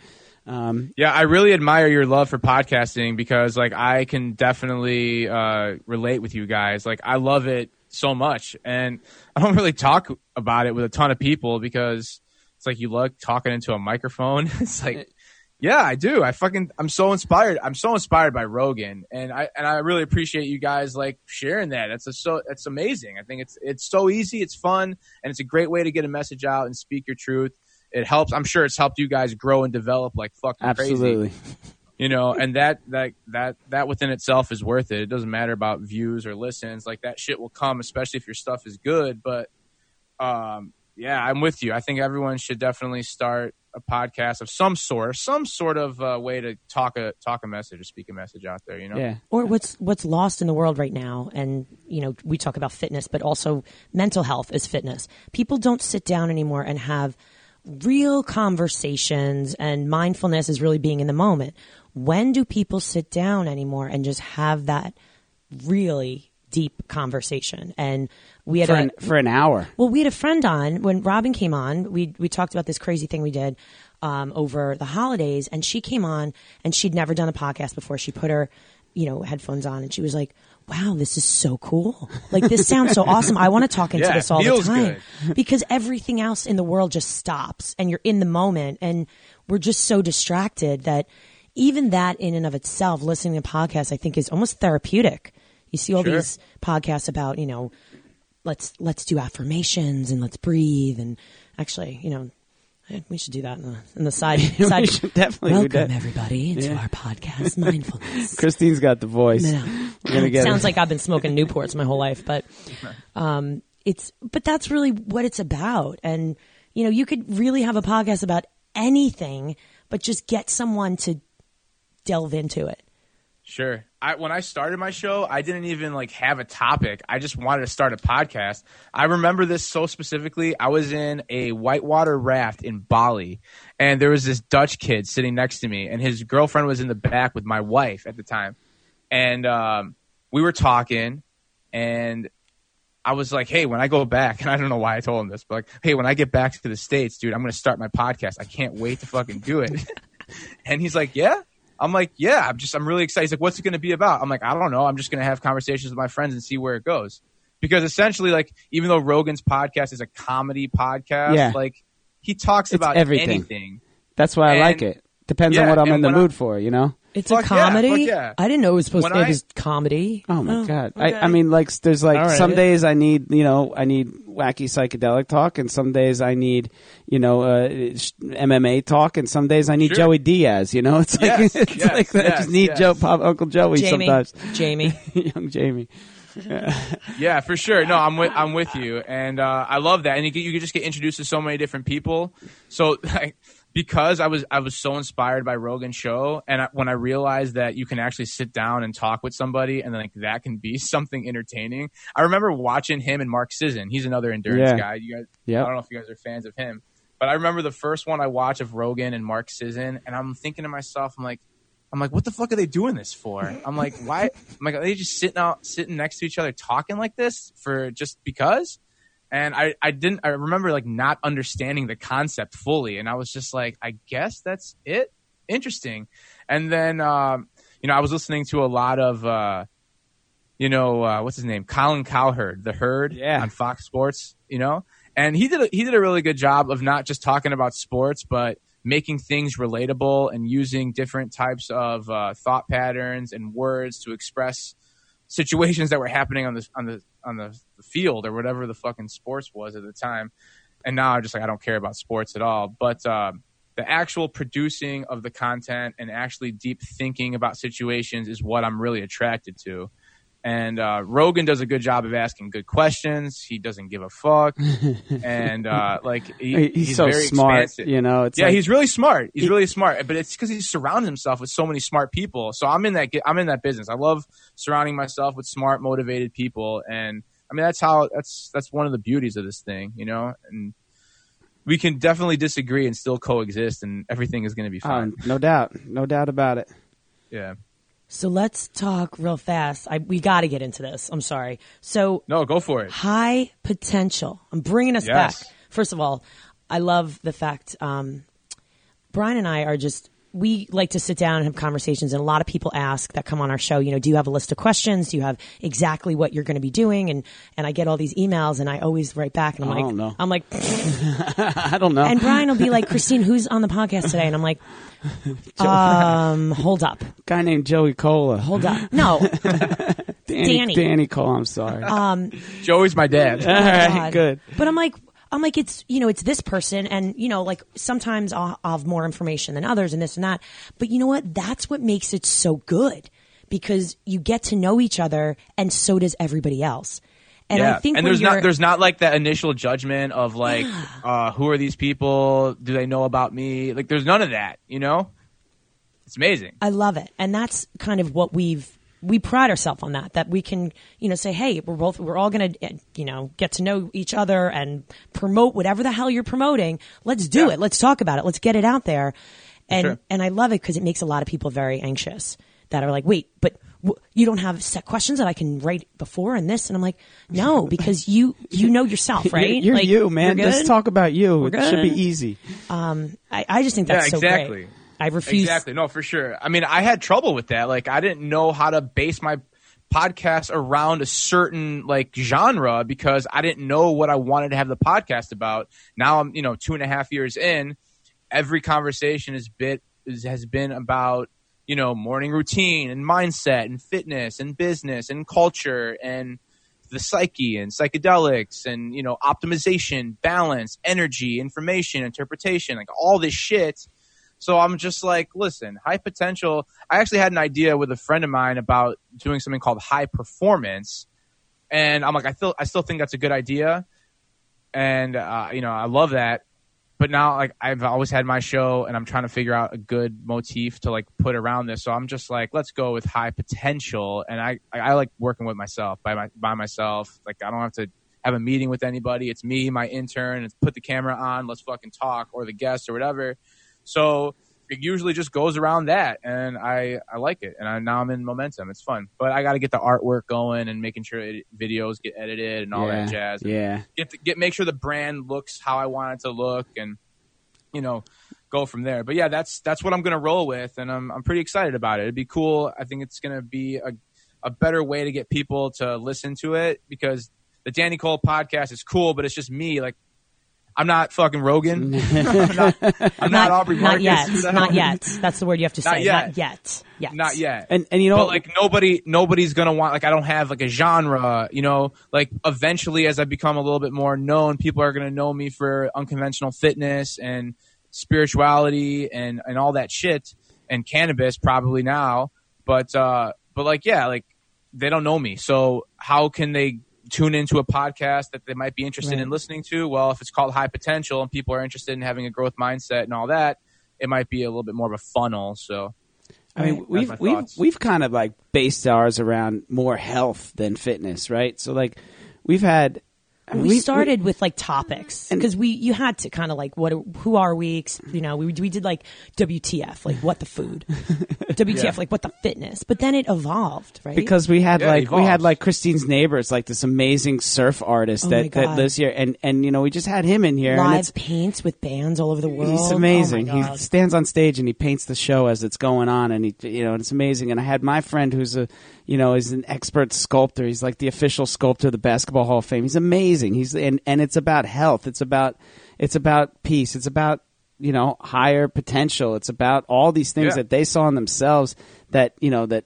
Um, Yeah, I really admire your love for podcasting because like I can definitely uh, relate with you guys. Like I love it so much, and I don't really talk about it with a ton of people because it's like you love talking into a microphone. it's like, yeah, I do. I fucking I'm so inspired. I'm so inspired by Rogan, and I and I really appreciate you guys like sharing that. That's a so that's amazing. I think it's it's so easy, it's fun, and it's a great way to get a message out and speak your truth. It helps. I'm sure it's helped you guys grow and develop like fucking crazy absolutely. you know and that that that that within itself is worth it it doesn't matter about views or listens like that shit will come especially if your stuff is good but um yeah i'm with you i think everyone should definitely start a podcast of some sort some sort of uh, way to talk a talk a message or speak a message out there you know? Yeah. or what's what's lost in the world right now and you know we talk about fitness but also mental health is fitness. People don't sit down anymore and have real conversations and mindfulness is really being in the moment. When do people sit down anymore and just have that really deep conversation and we had For a, an, for an hour. well, we had a friend on when Robin came on. We we talked about this crazy thing we did um, over the holidays, and she came on and she'd never done a podcast before. She put her, you know, headphones on, and she was like, "Wow, this is so cool! Like this sounds so awesome. I want to talk into Yeah, this all the feels time because everything else in the world just stops, and you're in the moment, and we're just so distracted that." Even that in and of itself, listening to podcasts, I think is almost therapeutic. You see all Sure. these podcasts about, you know, let's let's do affirmations and let's breathe and actually you know eh, we should do that in the in the side We side should definitely welcome everybody into Yeah. our podcast mindfulness Christine's got the voice. No. We're gonna get sounds it. like i've been smoking newports my whole life but um it's but that's really what it's about and you know you could really have a podcast about anything but just get someone to delve into it Sure. I when I started my show, I didn't even like have a topic. I just wanted to start a podcast. I remember this so specifically. I was in a whitewater raft in Bali, and there was this Dutch kid sitting next to me, and his girlfriend was in the back with my wife at the time, and um, we were talking, and I was like, "Hey, when I go back," and I don't know why I told him this, but like, "Hey, when I get back to the states, dude, I'm gonna start my podcast. I can't wait to fucking do it." and he's like, "Yeah." I'm like, yeah, I'm just, I'm really excited. He's like, what's it going to be about? I'm like, I don't know. I'm just going to have conversations with my friends and see where it goes. Because essentially, like, even though Rogan's podcast is a comedy podcast, Yeah. like, he talks It's about everything. anything. That's why I like it. Depends on what I'm in the mood for, you know. It's Fuck a yeah, comedy fuck yeah. i didn't know it was supposed When to be I- was comedy Oh my god! okay. I, I mean, like, there's like All right. some days I need, you know, I need wacky psychedelic talk, and some days I need, you know, uh, MMA talk, and some days I need Sure. Joey Diaz. You know, it's like Yes, it's yes, like I just need yes. Joe Pop, Uncle Joey jamie sometimes. jamie Young Jamie. Yeah, for sure. No, I'm with I'm with you, and uh, I love that. And you you can just get introduced to so many different people. So like, because I was I was so inspired by Rogan's show, and I, when I realized that you can actually sit down and talk with somebody, and then like that can be something entertaining. I remember watching him and Mark Sisson. He's another endurance Yeah. guy. You guys, Yep. I don't know if you guys are fans of him, but I remember the first one I watched of Rogan and Mark Sisson, and I'm thinking to myself, I'm like. I'm like, what the fuck are they doing this for? I'm like, why? I'm like, are they just sitting out, sitting next to each other, talking like this for just because? And I, I didn't, I remember like not understanding the concept fully, and I was just like, I guess that's it. Interesting. And then, um, you know, I was listening to a lot of, uh, you know, uh, what's his name? Colin Cowherd, the herd Yeah. on Fox Sports, you know? And he did a, he did a really good job of not just talking about sports, but making things relatable and using different types of uh, thought patterns and words to express situations that were happening on the on the on the field or whatever the fucking sports was at the time. And now I'm just like I don't care about sports at all. But um, the actual producing of the content and actually deep thinking about situations is what I'm really attracted to. And uh, Rogan does a good job of asking good questions. He doesn't give a fuck, and uh, like he, he's, so very smart. expansive. You know, it's yeah, like, he's really smart. He's He- really smart, but it's because he's surrounded himself with so many smart people. So I'm in that. I'm in that business. I love surrounding myself with smart, motivated people, and I mean that's how that's that's one of the beauties of this thing, you know. And we can definitely disagree and still coexist, and everything is going to be oh, fine. no doubt, no doubt about it. yeah. So let's talk real fast. I, we got to get into this. I'm sorry. So No, go for it. high potential. I'm bringing us Yes. back. First of all, I love the fact um, Brian and I are just. We like to sit down and have conversations, and a lot of people ask that come on our show. You know, do you have a list of questions? Do you have exactly what you're going to be doing? And and I get all these emails, and I always write back, and I'm I like, don't know. I'm like, I don't know. and Brian will be like, Christine, who's on the podcast today? And I'm like, um, hold up, guy named Joey Cola. hold up, no, Danny, Danny. Danny Cole. I'm sorry. Um, Joey's my dad. All right, God. good. But I'm like, I'm like, it's you know, it's this person, and you know, like sometimes I'll, I'll have more information than others, and this and that. But you know what? That's what makes it so good because you get to know each other, and so does everybody else. And yeah. I think and there's not there's not like that initial judgment of like uh, who are these people? Do they know about me? Like there's none of that. You know, it's amazing. I love it, and that's kind of what we've we pride ourselves on that that we can you know say hey we're both we're all gonna eh, you know get to know each other and promote whatever the hell you're promoting let's do Yeah. it let's talk about it let's get it out there and Sure. and i love it because it makes a lot of people very anxious that are like wait but w- you don't have set questions that i can write before and this and i'm like no because you you know yourself right You're, you're Like, you, man. you're Let's talk about you. We're it should be good? easy. I, I just think that's Yeah, so exactly. great i refuse Exactly. No, for sure. I mean, I had trouble with that. Like, I didn't know how to base my podcast around a certain like genre because I didn't know what I wanted to have the podcast about. Now I'm, you know, two and a half years in. Every conversation is bit has been about you know morning routine and mindset and fitness and business and culture and the psyche and psychedelics and you know optimization, balance, energy, information, interpretation, like all this shit. So I'm just like, listen, high potential. I actually had an idea with a friend of mine about doing something called high performance, and I'm like, I still, I still think that's a good idea, and uh, you know, I love that. But now, like, I've always had my show, and I'm trying to figure out a good motif to like put around this. So I'm just like, let's go with high potential, and I, I, I like working with myself by my by myself. Like, I don't have to have a meeting with anybody. It's me, my intern. It's put the camera on. Let's fucking talk, or the guest, or whatever. So it usually just goes around that, and I I like it, and I, now I'm in momentum. It's fun, but I got to get the artwork going and making sure it, videos get edited and all yeah, that jazz. Yeah. Get to, get make sure the brand looks how I want it to look, and you know go from there. But yeah, that's that's what I'm gonna roll with, and I'm I'm pretty excited about it. It'd be cool. I think it's gonna be a a better way to get people to listen to it because the Danny Cole podcast is cool, but it's just me like. I'm not fucking Rogan. I'm not, I'm not, Aubrey not yet not hell- yet that's the word you have to say Not yet. not yet yet Not yet. And and you know but like nobody nobody's gonna want like I don't have like a genre, you know, like eventually as I become a little bit more known, people are gonna know me for unconventional fitness and spirituality and, and all that shit and cannabis probably now. But uh but like yeah, like they don't know me. So how can they tune into a podcast that they might be interested Right. in listening to? Well, if it's called high potential and people are interested in having a growth mindset and all that, it might be a little bit more of a funnel. So I mean, we've we've we've kind of like based ours around more health than fitness, right? So like, we've had I mean, we, we- started with like topics because we you had to kind of like what who are we you know we we did like WTF like what the food WTF Yeah. like what the fitness but then it evolved right because we had Yeah, like we had like Christine's neighbors, like this amazing surf artist Oh that, that lives here, and and you know we just had him in here, and live it's paints with bands all over the world he's Oh, amazing. my he stands on stage and he paints the show as it's going on, and he you know and it's amazing. And I had my friend who's a you know is an expert sculptor. He's like the official sculptor of the Basketball Hall of Fame. He's amazing. He's and and it's about health. It's about it's about peace. It's about you know higher potential. It's about all these things Yeah. that they saw in themselves that you know that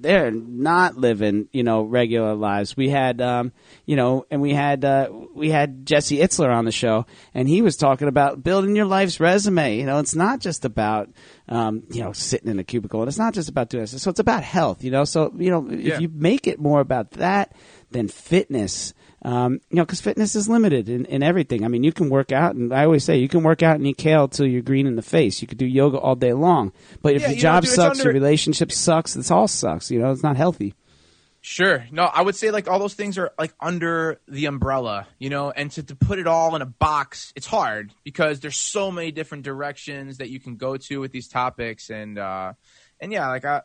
they're not living, you know, regular lives. We had, um, you know, and we had uh, we had Jesse Itzler on the show, and he was talking about building your life's resume. You know, it's not just about, um, you know, sitting in a cubicle, and it's not just about doing this. So it's about health. You know, so you know, Yeah. if you make it more about that than fitness. Um, you know, because fitness is limited in, in everything. I mean, you can work out, and I always say you can work out and eat kale till you're green in the face. You could do yoga all day long, but if Yeah, your you know, job dude, sucks, under- your relationship sucks, this all sucks. You know, it's not healthy. Sure. No, I would say like all those things are like under the umbrella, you know, and to, to put it all in a box, it's hard because there's so many different directions that you can go to with these topics and uh and yeah, like I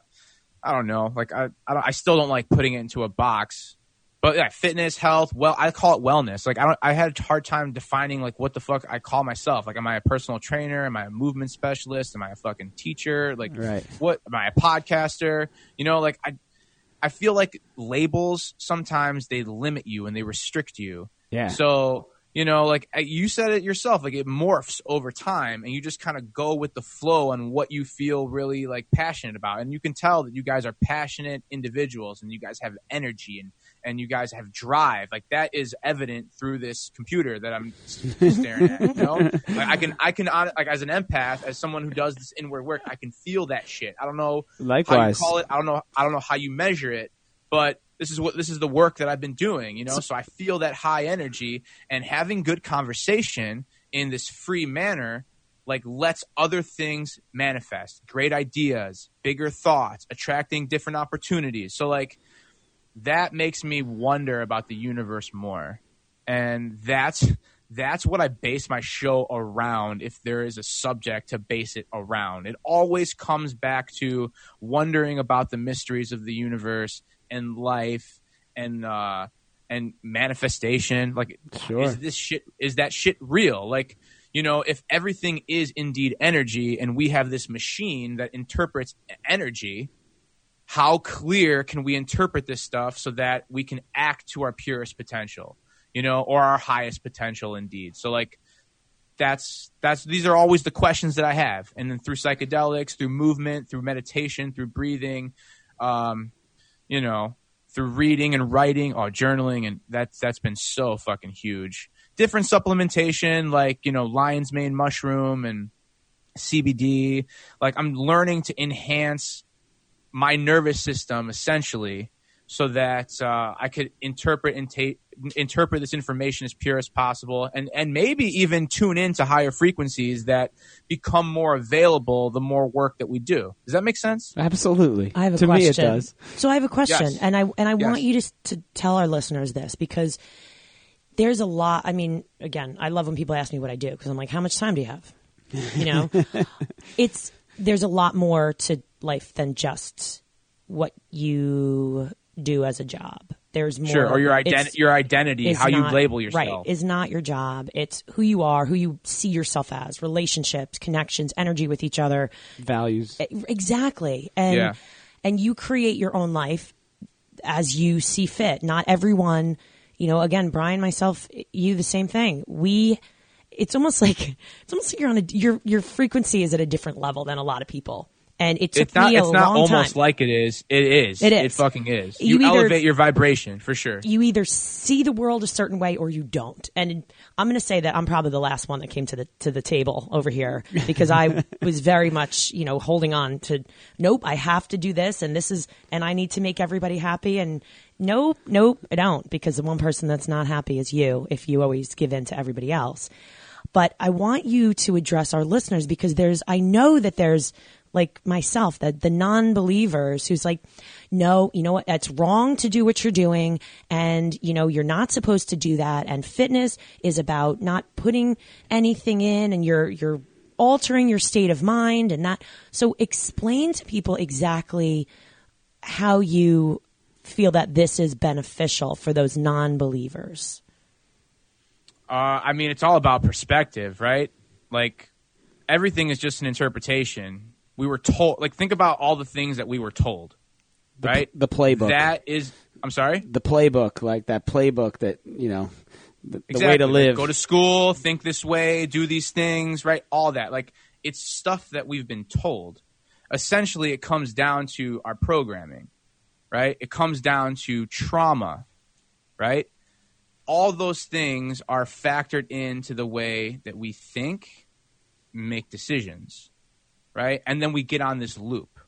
I don't know, like I I, don't, I still don't like putting it into a box. But yeah, fitness, health, well, I call it wellness. Like I don't, I had a hard time defining like what the fuck I call myself. Like, am I a personal trainer? Am I a movement specialist? Am I a fucking teacher? Like, Right. what am I a podcaster? You know, like I, I feel like labels sometimes they limit you and they restrict you. Yeah. So you know, like you said it yourself, like it morphs over time, and you just kind of go with the flow on what you feel really like passionate about, and you can tell that you guys are passionate individuals, and you guys have energy and and you guys have drive. Like that is evident through this computer that I'm staring at. You know, like I can I can like as an empath, as someone who does this inward work, I can feel that shit. I don't know how you Likewise. call it. I don't know. I don't know how you measure it, but this is what this is the work that I've been doing. You know, so I feel that high energy and having good conversation in this free manner. Like lets other things manifest, great ideas, bigger thoughts, attracting different opportunities. So like that makes me wonder about the universe more, and that's that's what I base my show around. If there is a subject to base it around, it always comes back to wondering about the mysteries of the universe and life and uh and manifestation like Sure. is this shit is that shit real like you know if everything is indeed energy and we have this machine that interprets energy how clear can we interpret this stuff so that we can act to our purest potential you know or our highest potential indeed? So like that's that's these are always the questions that i have. And then through psychedelics through movement through meditation through breathing um you know through reading and writing or journaling and that's that's been so fucking huge. Different supplementation like you know lion's mane mushroom and cbd like i'm learning to enhance my nervous system essentially so that uh, I could interpret and ta- interpret this information as pure as possible and and maybe even tune into higher frequencies that become more available the more work that we do. Does that make sense? Absolutely. I have a to question. me, it does. So I have a question, Yes. and I and I want you to to tell our listeners this because there's a lot. I mean, again, I love when people ask me what I do because I'm like, how much time do you have? You know, it's there's a lot more to life than just what you do as a job. There's more. Sure. Or your it's- your identity, is how you not- label Right, yourself. is not your job. It's who you are, who you see yourself as, relationships, connections, energy with each other. Values. Exactly. And Yeah. and you create your own life as you see fit. Not everyone, you know, again, Brian, myself, you the same thing. We it's almost like it's almost like you're on a your your frequency is at a different level than a lot of people. And it took it's not me a it's not long almost time. like it is. It is. It It is. fucking is. You You, either- elevate your vibration for sure. you either see the world a certain way or you don't. And I'm going to say that I'm probably the last one that came to the to the table over here because I was very much, you know, holding on to nope, I have to do this and this is and I need to make everybody happy and nope, nope, I don't because the one person that's not happy is you if you always give in to everybody else. But I want you to address our listeners because there's I know that there's like myself, the, the non-believers who's like, no, you know what? That's wrong to do what you're doing. And, you know, you're not supposed to do that. And fitness is about not putting anything in and you're, you're altering your state of mind and that. So explain to people exactly how you feel that this is beneficial for those non-believers. Uh, I mean, it's all about perspective, right? Like everything is just an interpretation. We were told, like, think about all the things that we were told, The, right? The playbook. That is, I'm sorry. the playbook, like that playbook that you know, the, the Exactly. way to live. go to school, think this way, do these things, right? All that. Like it's stuff that we've been told. Essentially, it comes down to our programming, right? It comes down to trauma, right? All those things are factored into the way that we think, make decisions, right? And then we get on this loop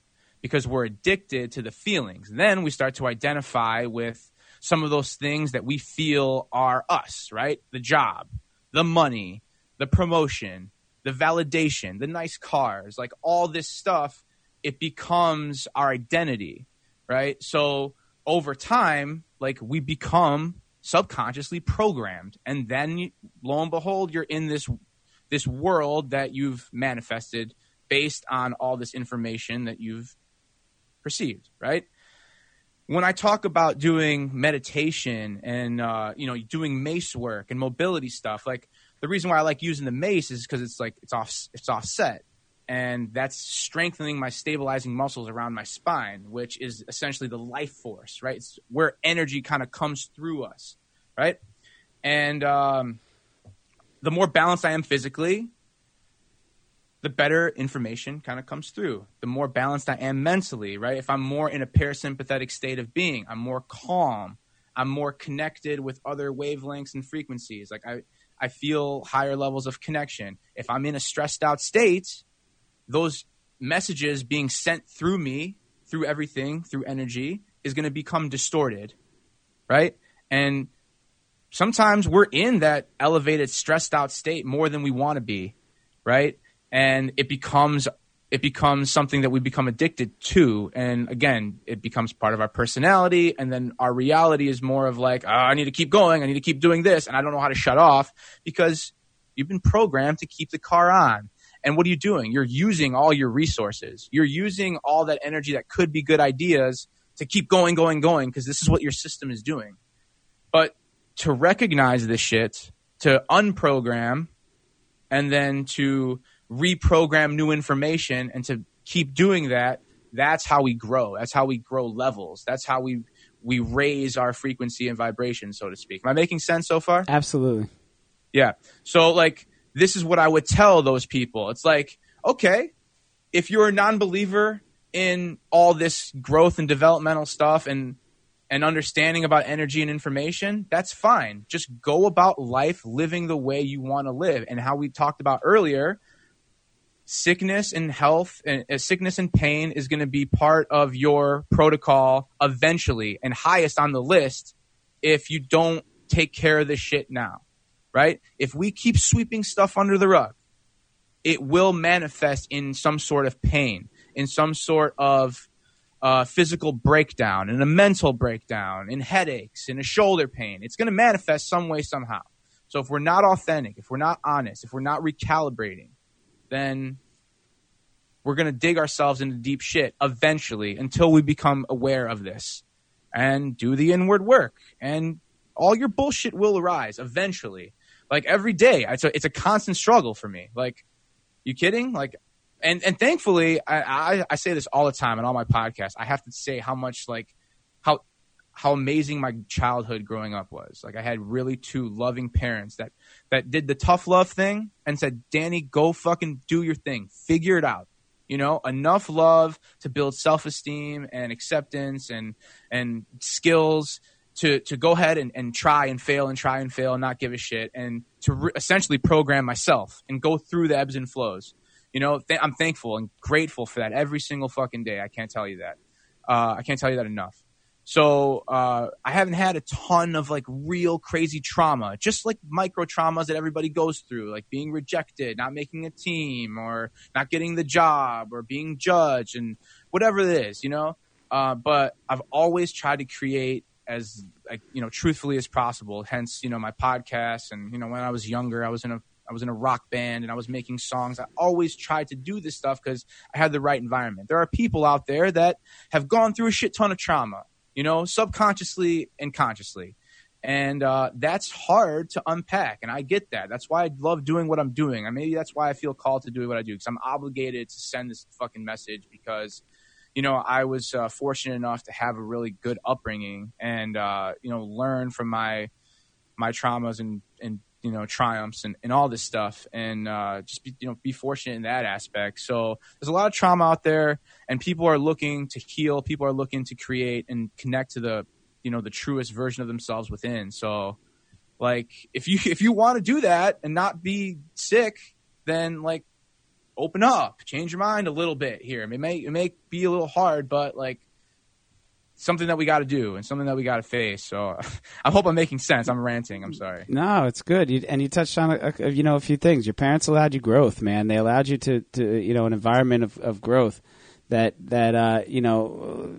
because we're addicted to the feelings. Then we start to identify with some of those things that we feel are us, right? The job, the money, the promotion, the validation, the nice cars, like all this stuff, it becomes our identity, right? So over time, like we become subconsciously programmed and then lo and behold you're in this this world that you've manifested based on all this information that you've perceived, right? When I talk about doing meditation and uh, you know doing mace work and mobility stuff, like the reason why I like using the mace is because it's like it's off it's offset, and that's strengthening my stabilizing muscles around my spine, which is essentially the life force, right? It's where energy kind of comes through us, right? And um, the more balanced I am physically, the better information kind of comes through. The more balanced I am mentally, right? If I'm more in a parasympathetic state of being, I'm more calm, I'm more connected with other wavelengths and frequencies. Like I, I feel higher levels of connection. If I'm in a stressed out state, those messages being sent through me, through everything, through energy, is going to become distorted, right? And sometimes we're in that elevated, stressed out state more than we want to be, right? And it becomes it becomes something that we become addicted to, and again, it becomes part of our personality. And then our reality is more of like, oh, I need to keep going, I need to keep doing this, and I don't know how to shut off because you've been programmed to keep the car on. And what are you doing? You're using all your resources. You're using all that energy that could be good ideas to keep going, going, going, because this is what your system is doing. But to recognize this shit, to unprogram, and then to reprogram new information and to keep doing that, that's how we grow. That's how we grow levels. That's how we we raise our frequency and vibration, so to speak. Am I making sense so far? Absolutely. Yeah. So like this is what I would tell those people. It's like, okay, if you're a non-believer in all this growth and developmental stuff and and understanding about energy and information, that's fine. Just go about life living the way you want to live. And how we talked about earlier, sickness and health and uh, sickness and pain is going to be part of your protocol eventually. And highest on the list if you don't take care of this shit now right? If we keep sweeping stuff under the rug it will manifest in some sort of pain in some sort of uh, physical breakdown in a mental breakdown in headaches in a shoulder pain. It's going to manifest some way somehow. So if we're not authentic if we're not honest if we're not recalibrating then we're going to dig ourselves into deep shit eventually until we become aware of this and do the inward work. And all your bullshit will arise eventually. Like every day, it's a, it's a constant struggle for me. Like, you kidding? Like, and, and thankfully, I, I, I say this all the time in all my podcasts. I have to say how much, like, how amazing my childhood growing up was. Like I had really two loving parents that that did the tough love thing and said, "Danny, go fucking do your thing. Figure it out." You know, enough love to build self-esteem and acceptance and and skills to to go ahead and, and try and fail and try and fail and not give a shit and to re- essentially program myself and go through the ebbs and flows. You know, th- I'm thankful and grateful for that every single fucking day. I can't tell you that. Uh, I can't tell you that enough. So uh, I haven't had a ton of like real crazy trauma, just like micro traumas that everybody goes through, like being rejected, not making a team, or not getting the job, or being judged, and whatever it is, you know. Uh, but I've always tried to create as like you know truthfully as possible. Hence, you know, my podcast, and you know, when I was younger, I was in a I was in a rock band and I was making songs. I always tried to do this stuff because I had the right environment. There are people out there that have gone through a shit ton of trauma you know, subconsciously and consciously. And uh, that's hard to unpack. And I get that. That's why I love doing what I'm doing. And maybe that's why I feel called to do what I do because I'm obligated to send this fucking message because, you know, I was uh, fortunate enough to have a really good upbringing and, uh, you know, learn from my my traumas and, and you know triumphs and, and all this stuff and uh, just be, you know be fortunate in that aspect. So there's a lot of trauma out there and people are looking to heal. People are looking to create and connect to the you know the truest version of themselves within. So like if you if you want to do that and not be sick then like open up change your mind a little bit here. It may it may be a little hard but like something that we got to do and something that we got to face. So I hope I'm making sense. I'm ranting. I'm sorry. No, it's good. You, and you touched on a, a, you know a few things. Your parents allowed you growth, man. They allowed you to, to you know an environment of, of growth that that uh, you know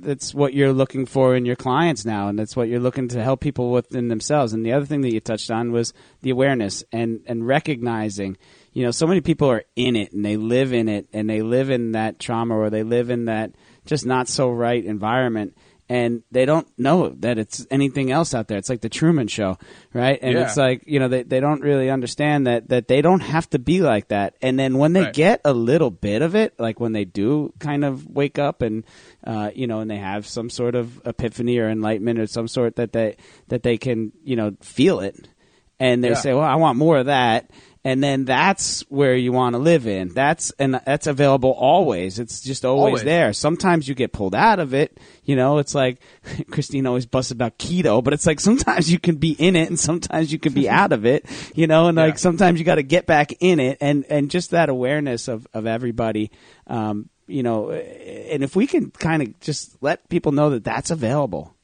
that's what you're looking for in your clients now, and that's what you're looking to help people within themselves. And the other thing that you touched on was the awareness and and recognizing. You know, so many people are in it and they live in it and they live in that trauma or they live in that just not so right environment and they don't know that it's anything else out there. It's like the Truman Show, right? And Yeah. it's like you know they they don't really understand that that they don't have to be like that. And then when they Right. get a little bit of it, like when they do kind of wake up and uh, you know and they have some sort of epiphany or enlightenment or some sort that they that they can you know feel it, and they Yeah. say, well, I want more of that. And then that's where you want to live in. That's and that's available always. It's just always, Always. there. Sometimes you get pulled out of it. You know, it's like Christine always busts about keto, but it's like sometimes you can be in it and sometimes you can be out of it. You know, and Yeah. like sometimes you got to get back in it, and and just that awareness of of everybody. Um, you know, and if we can kind of just let people know that that's available,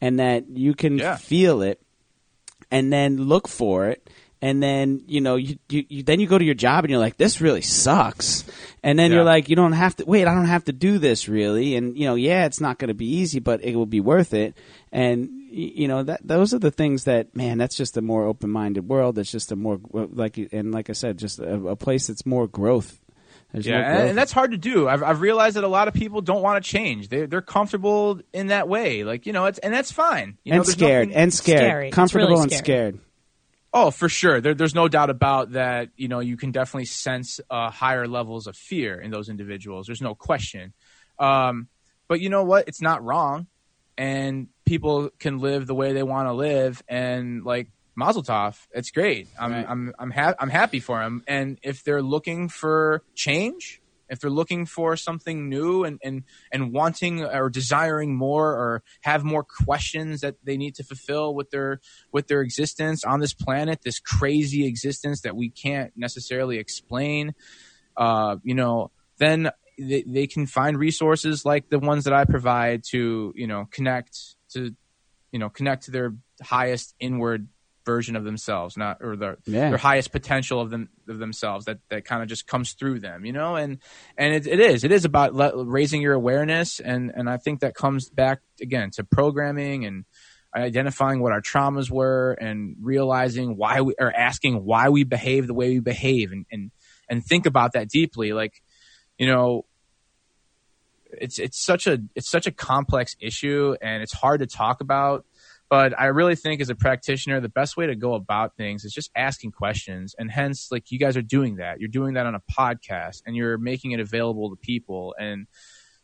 and that you can Yeah. feel it, and then look for it and then you know you, you, you then you go to your job and you're like this really sucks and then Yeah. you're like you don't have to wait i don't have to do this really and you know yeah it's not going to be easy but it will be worth it and you know that those are the things that man that's just a more open-minded world it's just a more like and like i said just a, a place that's more growth There's Yeah, more and, that's hard to do. I've, I've realized that a lot of people don't want to change. They're they're comfortable in that way, like you know, it's and that's fine. You and there's scared nothing- and scared Scary. It's comfortable really and scary. scared Oh, for sure. There, there's no doubt about that. You know, you can definitely sense uh, higher levels of fear in those individuals. There's no question. Um, but you know what? It's not wrong, and people can live the way they want to live. And like Mazel Tov, it's great. I'm Right. I'm I'm ha- I'm happy for them. And if they're looking for change, if they're looking for something new and, and, and wanting or desiring more or have more questions that they need to fulfill with their with their existence on this planet, this crazy existence that we can't necessarily explain, uh, you know, then they, they can find resources like the ones that I provide to, you know, connect to, you know, connect to their highest inward version of themselves, not or their Yeah. their highest potential of them of themselves that that kind of just comes through them, you know, and and it, it is. It is about raising your awareness, and and I think that comes back again to programming and identifying what our traumas were and realizing why we are asking why we behave the way we behave and and and think about that deeply. Like you know it's it's such a it's such a complex issue and it's hard to talk about but i really think as a practitioner the best way to go about things is just asking questions. And hence like you guys are doing that. You're doing that on a podcast and you're making it available to people. And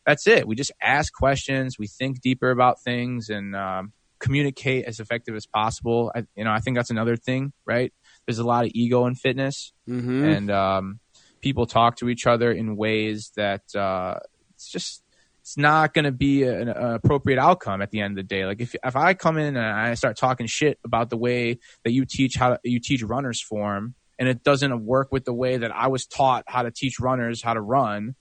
that's it. We just ask questions. We think deeper about things and um, communicate as effective as possible. I, you know i think that's another thing right? There's a lot of ego in fitness. Mm-hmm. and um, people talk to each other in ways that uh, it's just it's not going to be an, an appropriate outcome at the end of the day. Like if if I come in and I start talking shit about the way that you teach how to, you teach runners form, and it doesn't work with the way that I was taught how to teach runners how to run,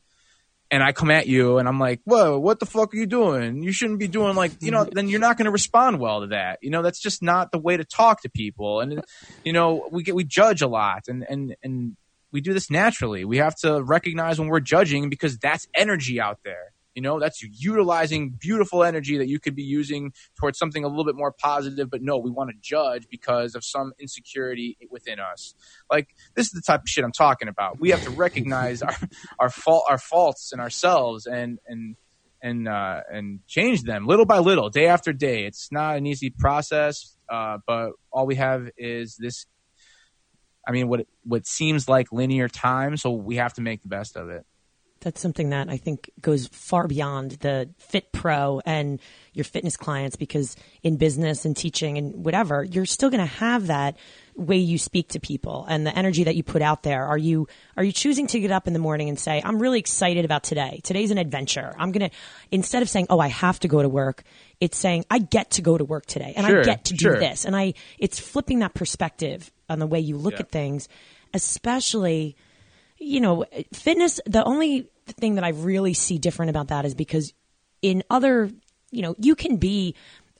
and I come at you and I'm like, whoa, what the fuck are you doing? You shouldn't be doing like, you know, then you're not going to respond well to that. You know, that's just not the way to talk to people. And, you know, we get, we judge a lot and, and, and we do this naturally. We have to recognize when we're judging because that's energy out there. You know, that's utilizing beautiful energy that you could be using towards something a little bit more positive. But no, we want to judge because of some insecurity within us. Like this is the type of shit I'm talking about. We have to recognize our our fault, our faults in ourselves, and and and uh, and change them little by little, day after day. It's not an easy process, uh, but all we have is this. I mean, what what seems like linear time, so we have to make the best of it that's something that I think goes far beyond the fit pro and your fitness clients because in business and teaching and whatever, you're still going to have that way you speak to people and the energy that you put out there. Are you, are you choosing to get up in the morning and say, I'm really excited about today. Today's an adventure. I'm going to, instead of saying, Oh, I have to go to work, it's saying, I get to go to work today and sure, I get to do this. And I, it's flipping that perspective on the way you look yeah. at things, especially you know, fitness, the only thing that I really see different about that is because in other, you know, you can be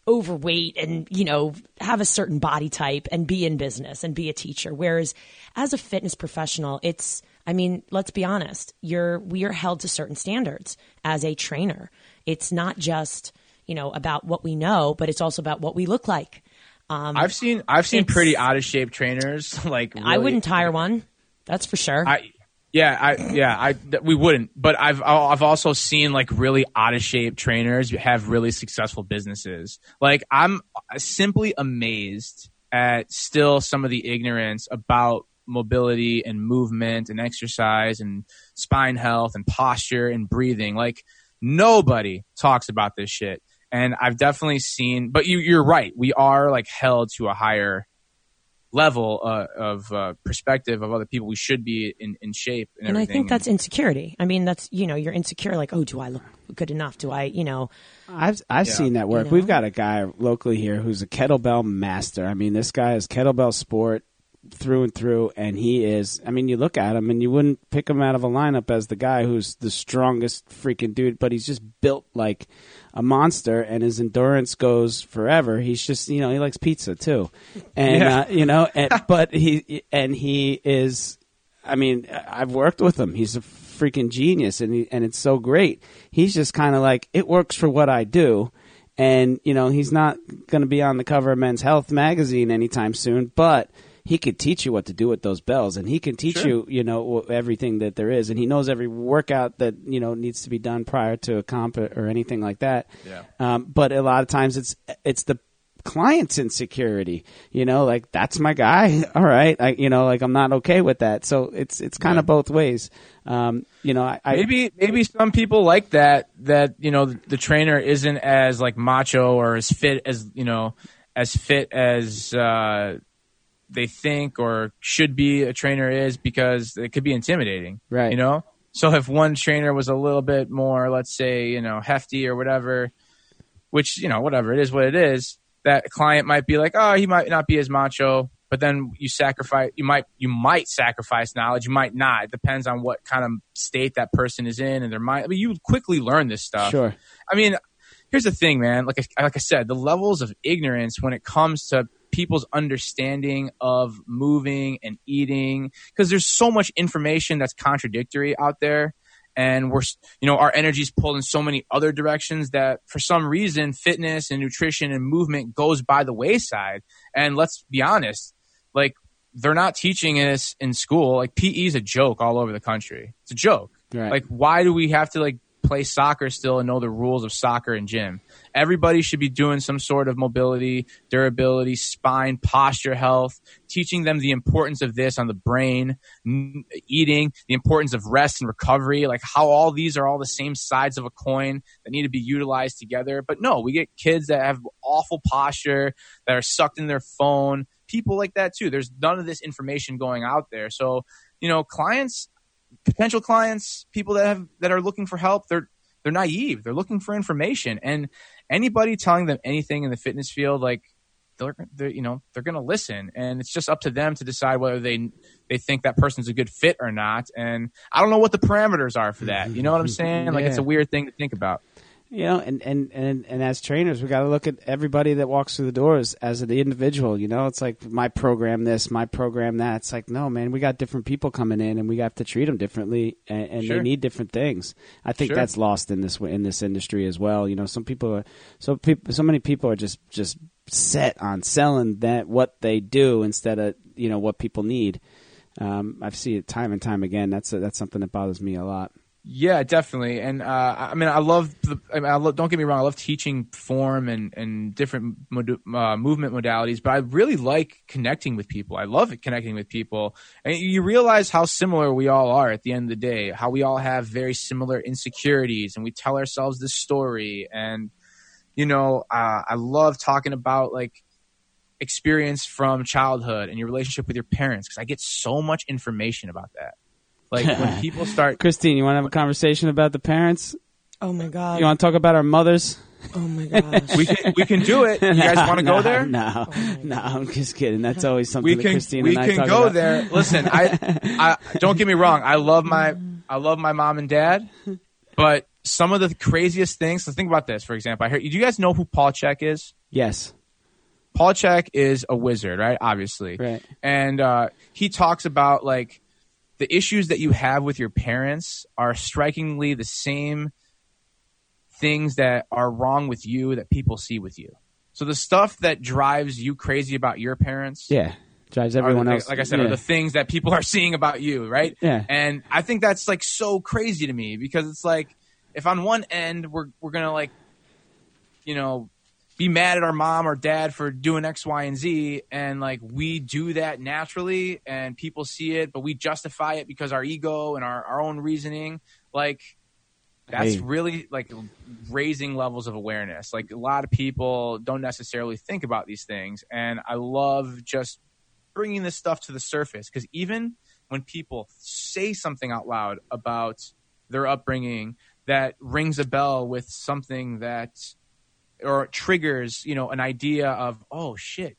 overweight and, you know, have a certain body type and be in business and be a teacher. Whereas as a fitness professional, it's, I mean, let's be honest, you're, we are held to certain standards as a trainer. It's not just, you know, about what we know, but it's also about what we look like. Um, I've seen I've seen pretty out of shape trainers. Like really, I wouldn't hire one. That's for sure. I yeah, I yeah, I we wouldn't, but I've I've also seen like really out of shape trainers have really successful businesses. Like I'm simply amazed at still some of the ignorance about mobility and movement and exercise and spine health and posture and breathing. Like nobody talks about this shit. And I've definitely seen, but you, you're right. We are like held to a higher level uh, of uh, perspective of other people. We should be in, in shape. And, and I think that's insecurity. I mean, that's, you know, you're insecure, like, oh, do I look good enough? Do I, you know. I've, I've yeah. seen that work. You know? We've got a guy locally here who's a kettlebell master. I mean, this guy is kettlebell sport through and through, and he is. I mean, you look at him and you wouldn't pick him out of a lineup as the guy who's the strongest freaking dude, but he's just built like a monster, and his endurance goes forever. He's just, you know, he likes pizza too, and yeah. uh, you know, and, but he and he is. I mean, I've worked with him. He's a freaking genius, and he, and it's so great. He's just kind of like it works for what I do and you know he's not going to be on the cover of Men's Health magazine anytime soon, but he could teach you what to do with those bells and he can teach sure. you you know everything that there is and he knows every workout that you know needs to be done prior to a comp or anything like that. Yeah. Um, but a lot of times it's it's the client's insecurity you know like that's my guy. All right. I, you know like i'm not okay with that. So it's it's kind of both ways. Um, you know I, maybe maybe some people like that that you know the trainer isn't as like macho or as fit as you know as fit as uh, they think or should be a trainer is because it could be intimidating. Right. You know? So if one trainer was a little bit more, let's say, you know, hefty or whatever, which, you know, whatever, it is what it is, that client might be like, oh, he might not be as macho, but then you sacrifice you might you might sacrifice knowledge, you might not. It depends on what kind of state that person is in and their mind. I mean, you quickly learn this stuff. Sure. I mean, here's the thing, man. Like I, like I said, the levels of ignorance when it comes to people's understanding of moving and eating because there's so much information that's contradictory out there. And we're you know our energy's pulled in so many other directions that for some reason fitness and nutrition and movement goes by the wayside. And let's be honest like they're not teaching us in school like pe is a joke all over the country. It's a joke. Right. like why do we have to like play soccer still and know the rules of soccer and gym Everybody should be doing some sort of mobility, durability, spine, posture health, teaching them the importance of this on the brain, eating, the importance of rest and recovery, like how all these are all the same sides of a coin that need to be utilized together. But no, we get kids that have awful posture, that are sucked in their phone, people like that too. There's none of this information going out there. So, you know, clients, potential clients, people that have that are looking for help, they're they're naive. They're looking for information. And anybody telling them anything in the fitness field, like they're, they're you know they're going to listen, and it's just up to them to decide whether they they think that person's a good fit or not. And I don't know what the parameters are for that. You know what I'm saying? Like it's a weird thing to think about. You know, and and and, and as trainers, we got to look at everybody that walks through the doors as an individual. You know, it's like my program this, my program that. It's like no, man, we got different people coming in, and we have to treat them differently, and, and Sure. they need different things. I think Sure. that's lost in this in this industry as well. You know, some people are so people, so many people are just just set on selling that what they do instead of you know what people need. Um, I've seen it time and time again. That's that's something that bothers me a lot. Yeah, definitely. And uh, I mean, I love. The, I mean, I don't get me wrong. I love teaching form and and different modu- uh, movement modalities, but I really like connecting with people. I love it connecting with people, and you realize how similar we all are at the end of the day. How we all have very similar insecurities, and we tell ourselves this story. And you know, uh, I love talking about like experience from childhood and your relationship with your parents because I get so much information about that. Like when people start Christine, you want to have a conversation about the parents? Oh my god. You want to talk about our mothers? oh my gosh. we can we can do it. You guys want to No, go there? No, no, I'm just kidding. That's always something We that can Christine we and I can talk go about. there. Listen, I, I don't get me wrong. I love my I love my mom and dad, but some of the craziest things. So think about this. For example, I heard. Do you guys know who Paul Chek is? Yes, Paul Chek is a wizard, right? Obviously, right. and uh, he talks about like the issues that you have with your parents are strikingly the same things that are wrong with you that people see with you. So the stuff that drives you crazy about your parents, Yeah, drives everyone the- else. like I said, yeah. are the things that people are seeing about you, right? Yeah. And I think that's like so crazy to me because it's like if on one end we're we're gonna like, you know, be mad at our mom or dad for doing X, Y, and Z, and like we do that naturally, and people see it, but we justify it because our ego and our our own reasoning, like. That's Hey. really like raising levels of awareness. Like a lot of people don't necessarily think about these things, and I love just bringing this stuff to the surface because even when people say something out loud about their upbringing that rings a bell with something that or triggers you know an idea of oh shit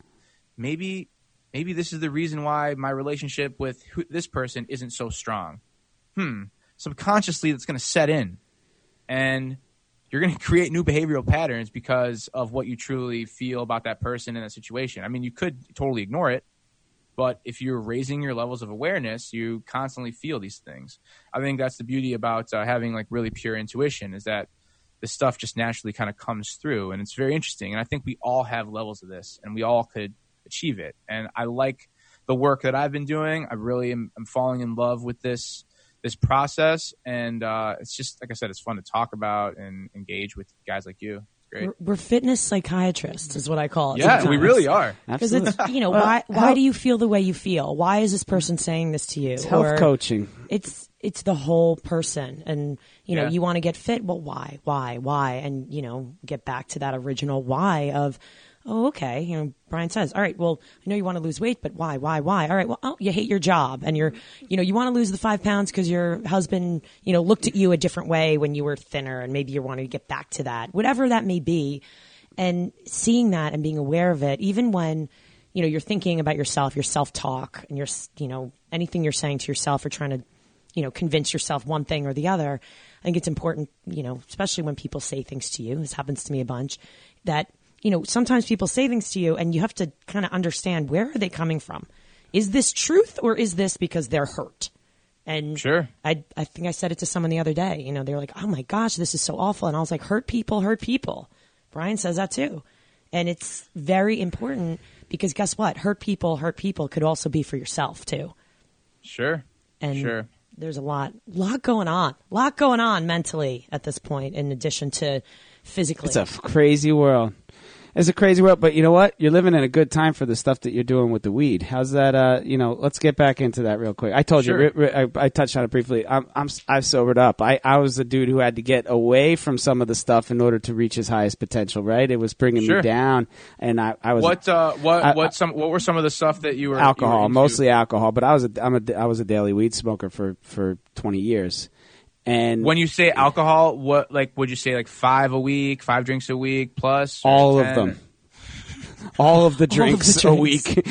maybe maybe this is the reason why my relationship with who, this person isn't so strong hmm subconsciously that's going to set in and you're going to create new behavioral patterns because of what you truly feel about that person in that situation. I mean, you could totally ignore it, but if you're raising your levels of awareness, you constantly feel these things. I think that's the beauty about uh, having like really pure intuition is that this stuff just naturally kind of comes through, and it's very interesting. And I think we all have levels of this, and we all could achieve it. And I like the work that I've been doing. I really am I'm falling in love with this this process, and uh, it's just like I said, it's fun to talk about and engage with guys like you. Great. We're, we're fitness psychiatrists, is what I call it. Yeah, we really are. Because it's you know Well, why why how- do you feel the way you feel? Why is this person saying this to you? It's health Or coaching. It's it's the whole person, and you know Yeah. you want to get fit. Well, why, why, why? And you know get back to that original why of. Oh, okay. You know, Brian says, all right, well, I know you want to lose weight, but why, why, why? All right, well, oh, you hate your job and you're, you know, you want to lose the five pounds because your husband, you know, looked at you a different way when you were thinner and maybe you wanted to get back to that, whatever that may be. And seeing that and being aware of it, even when, you know, you're thinking about yourself, your self talk and your, you know, anything you're saying to yourself or trying to, you know, convince yourself one thing or the other. I think it's important, you know, especially when people say things to you. This happens to me a bunch that, you know, sometimes people say things to you and you have to kind of understand where are they coming from? Is this truth or is this because they're hurt? And Sure. I, I think I said it to someone the other day. You know, they were like, oh my gosh, this is so awful. And I was like, hurt people, hurt people. Brian says that too. And it's very important because guess what? Hurt people, hurt people could also be for yourself too. Sure. And sure. There's a lot, lot going on, lot going on mentally at this point, in addition to physically. It's a f- crazy world. It's a crazy world, but you know what? You're living in a good time for the stuff that you're doing with the weed. How's that? Uh, you know, let's get back into that real quick. I told Sure. you, ri- ri- I, I touched on it briefly. I'm, I'm, I've sobered up. I, I was a dude who had to get away from some of the stuff in order to reach his highest potential. Right? It was bringing Sure. me down, and I, I was What uh, what I- what some what were some of the stuff that you were you were alcohol, mostly alcohol. But I was a, I'm a, I was a daily weed smoker for for 20 years, and When you say alcohol, what like would you say like five a week, five drinks a week plus? all of them. all of the All of the drinks a week.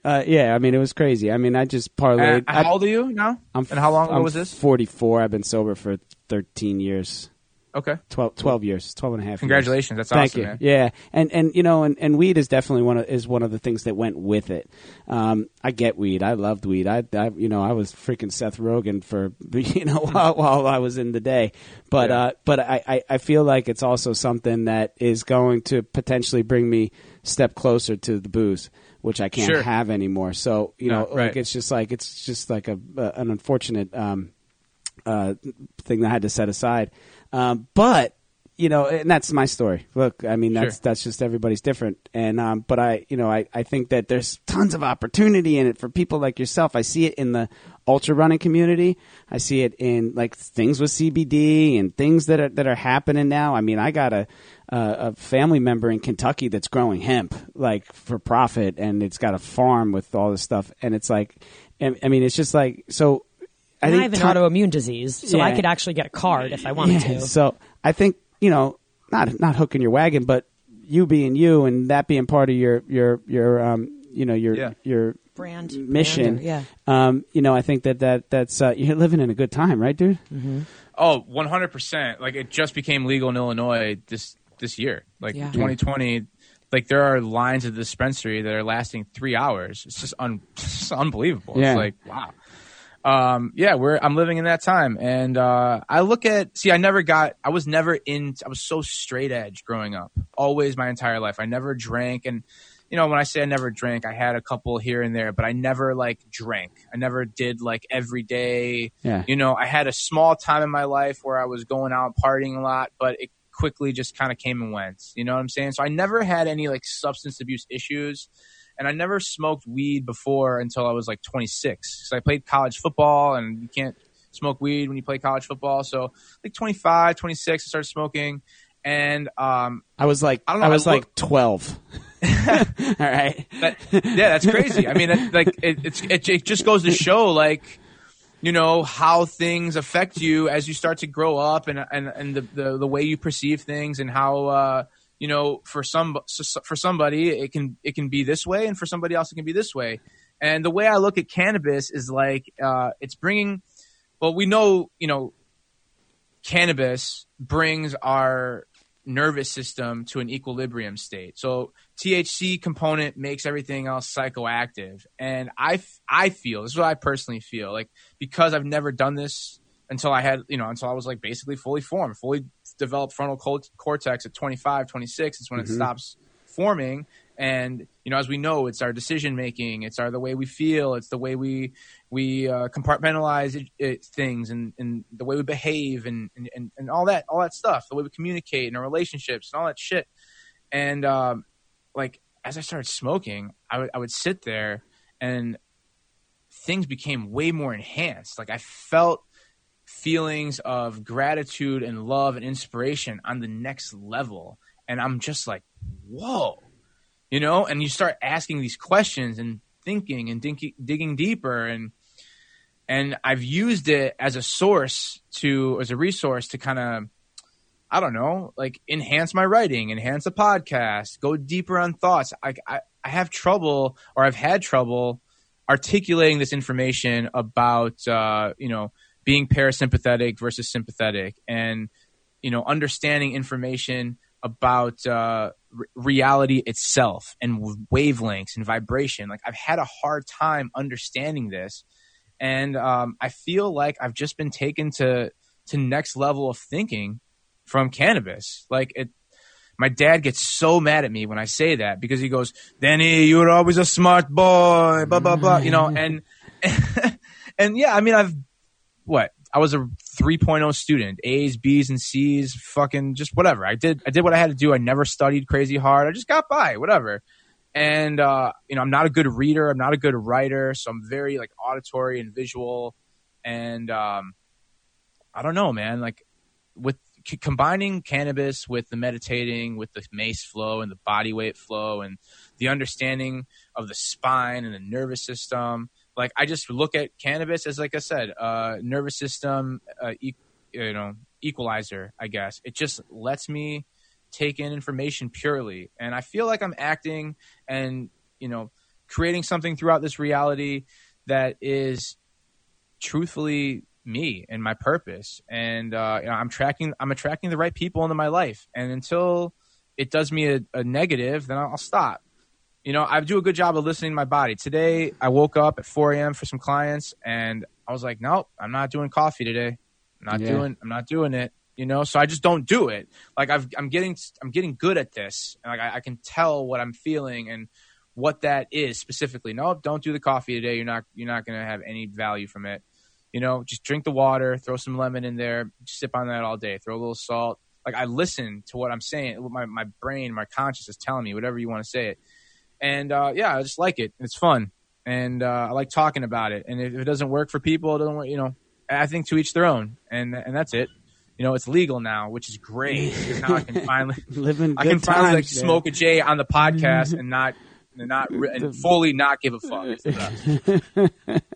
uh, yeah, I mean it was crazy. I mean I just parlayed. And how I, old are you now? I'm, and how long ago I'm was this? 44. I've been sober for 13 years. Okay. 12, 12 years, 12 and a half years. Congratulations. That's Thank awesome, you. man. Yeah, and and you know, and, and weed is definitely one of is one of the things that went with it. Um, I get weed. I loved weed. I, I you know I was freaking Seth Rogen for you know while, while I was in the day, but Yeah. uh, but I, I I feel like it's also something that is going to potentially bring me step closer to the booze. Which I can't Sure. have anymore. So you No, know, right. like it's just like it's just like a, a an unfortunate um, uh, thing that I had to set aside. Um, but you know, and that's my story. Look, I mean, that's Sure. that's just everybody's different. And um, but I, you know, I, I think that there's tons of opportunity in it for people like yourself. I see it in the ultra running community. I see it in like things with CBD and things that are that are happening now. I mean, I got a a, a family member in Kentucky that's growing hemp like for profit, and it's got a farm with all this stuff. And it's like, I mean, it's just like so. I I, have an time- autoimmune disease, so I could actually get a card if I wanted yeah, to. So I think you know, not not hooking your wagon, but you being you and that being part of your your your um you know your Yeah. your Brand mission. brand or- yeah. Um, you know, I think that that that's uh, you're living in a good time, right, dude? Oh, 100%. Like it just became legal in Illinois this this year. Like Yeah. 2020 like there are lines at the dispensary that are lasting 3 hours. It's just un it's unbelievable. Yeah. It's like, wow. Um yeah, we're I'm living in that time and uh I look at see I never got I was never in I was so straight edge growing up. Always my entire life. I never drank and you know, when I say I never drank, I had a couple here and there, but I never like drank. I never did like every day Yeah. you know, I had a small time in my life where I was going out partying a lot, but it quickly just kind of came and went. You know what I'm saying? So I never had any like substance abuse issues. And I never smoked weed before until I was like 26. So I played college football and you can't smoke weed when you play college football. So like 25, 26, I started smoking. And um, I was like, I I, don't know, was I like twelve. All right. that, yeah, that's crazy. I mean, it, like it, it's it, it just goes to show like you know how things affect you as you start to grow up and and and the the, the way you perceive things and how uh you know for some for somebody it can it can be this way and for somebody else it can be this way and the way i look at cannabis is like uh it's bringing well we know you know cannabis brings our nervous system to an equilibrium state. So THC component makes everything else psychoactive. And I I feel, this is what I personally feel, like because I've never done this until I had, you know, until I was like basically fully formed, fully developed frontal col- cortex at 25, 26 is when it stops forming. And, you know, as we know, it's our decision making, it's our, the way we feel, it's the way we, we uh, compartmentalize it, it, things and, and the way we behave and, and, and, and all that, all that stuff, the way we communicate in our relationships and all that shit. And, um, like, as I started smoking, I would I would sit there and things became way more enhanced. Like I felt feelings of gratitude and love and inspiration on the next level. And I'm just like, whoa, you know, and you start asking these questions and thinking and digging deeper. And, and I've used it as a source to, as a resource to kind of, I don't know, like enhance my writing, enhance the podcast, go deeper on thoughts. I, I, I have trouble or I've had trouble articulating this information about, uh, you know, being parasympathetic versus sympathetic and, you know, understanding information about uh, re- reality itself and wavelengths and vibration. Like I've had a hard time understanding this. And um, I feel like I've just been taken to, to next level of thinking from cannabis. Like it, my dad gets so mad at me when I say that because he goes, Danny, you were always a smart boy, blah, blah, blah, you know, and, and yeah, I mean, I've, what? I was a 3.0 student, A's, B's, and C's, fucking just whatever. I did, I did what I had to do. I never studied crazy hard. I just got by, whatever. And, uh, you know, I'm not a good reader. I'm not a good writer. So I'm very like auditory and visual. And, um, I don't know, man, like with, c- combining cannabis with the meditating, with the mace flow and the body weight flow and the understanding of the spine and the nervous system. Like I just look at cannabis as, like I said, uh, nervous system, uh, e- you know, equalizer. I guess it just lets me take in information purely. And I feel like I'm acting and, you know, creating something throughout this reality that is truthfully me and my purpose. And uh, you know, I'm tracking, I'm attracting the right people into my life. And until it does me a, a negative, then I'll stop. You know, I do a good job of listening to my body. Today, I woke up at 4 a.m. for some clients, and I was like, "Nope, I'm not doing coffee today. I'm not Yeah. doing. I'm not doing it." You know, so I just don't do it. Like I've, I'm getting, I'm getting good at this. And like I, I can tell what I'm feeling and what that is specifically. No, don't do the coffee today. You're not, you're not going to have any value from it. You know, just drink the water, throw some lemon in there, sip on that all day, throw a little salt. Like I listen to what I'm saying, what my, my brain, my conscious is telling me, whatever you want to say it. And uh, yeah, I just like it. It's fun. And uh, I like talking about it. And if it doesn't work for people, it doesn't work, you know, I think to each their own. And and that's it. You know, it's legal now, which is great. Because now I can finally I can finally times, man. smoke a J on the podcast and not and not re- and fully not give a fuck. It's the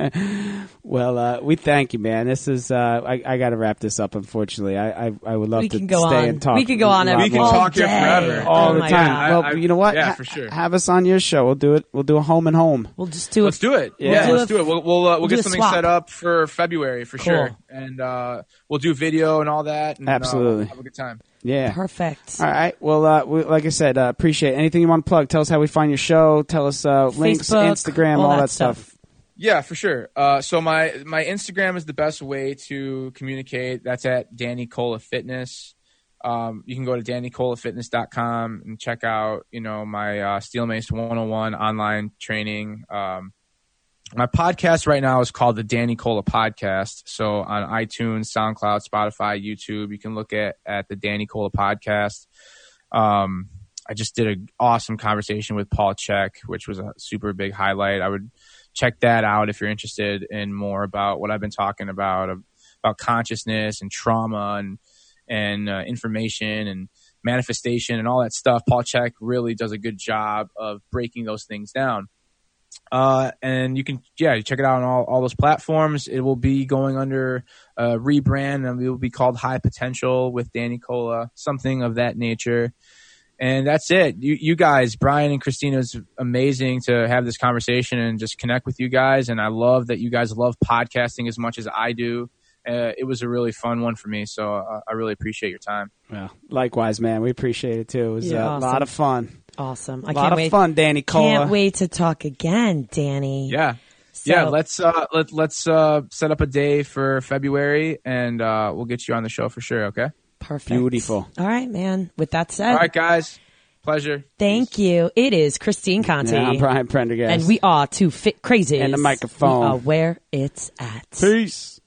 best. Well, uh, we thank you, man. This is uh, I, I got to wrap this up. Unfortunately, I I, I would love We to can go stay on. and talk. We could go on a every- lot We can more. talk here forever. all Oh the time. God. well, I- I- you know what? yeah, for sure. Have us on your show. We'll do it. We'll do a home and home. We'll just do Let's it. do it. Yeah. Yeah, We'll let's do do it. We'll we'll, uh, we'll do get something set up for February for Cool. sure, and uh, we'll do video and all that. And, uh, Absolutely. have a good time. Yeah. Perfect. All right. Well, uh, we, like I said, uh, appreciate it. anything you want to plug. Tell us how we find your show. Tell us uh, links, Facebook, Instagram, all all, that that stuff. stuff. Yeah, for sure. Uh, so my my Instagram is the best way to communicate. That's at Danny Cola Fitness. Um, you can go to dannycolafitness.com and check out, you know, my uh, Steelmace 101 online training. Um, my podcast right now is called the Danny Cola Podcast. So on iTunes, SoundCloud, Spotify, YouTube, you can look at at the Danny Cola Podcast. Um, I just did an awesome conversation with Paul Chek, which was a super big highlight. I would check that out if you're interested in more about what I've been talking about about consciousness and trauma and and uh, information and manifestation and all that stuff. Paul Chek really does a good job of breaking those things down. Uh, and you can, yeah, you check it out on all, all those platforms. It will be going under a rebrand and it will be called High Potential with Danny Cola, something of that nature. And that's it. You, you guys, Brian and Christina, is amazing to have this conversation and just connect with you guys. And I love that you guys love podcasting as much as I do. Uh, it was a really fun one for me. So uh, I really appreciate your time. Well, likewise, man. We appreciate it too. It was Yeah, uh, a awesome. lot of fun. Awesome. I A lot can't of wait. fun, Danny Cola. Can't wait to talk again, Danny. Yeah. So- yeah, let's uh let let's uh set up a day for February and uh we'll get you on the show for sure, okay? Perfect. Beautiful. All right, man. With that said, All right, guys. Pleasure. thank you. It is Christine Conti. Yeah, I'm Brian Prendergast. and we are two fit crazy. And the microphone. We are where it's at. Peace.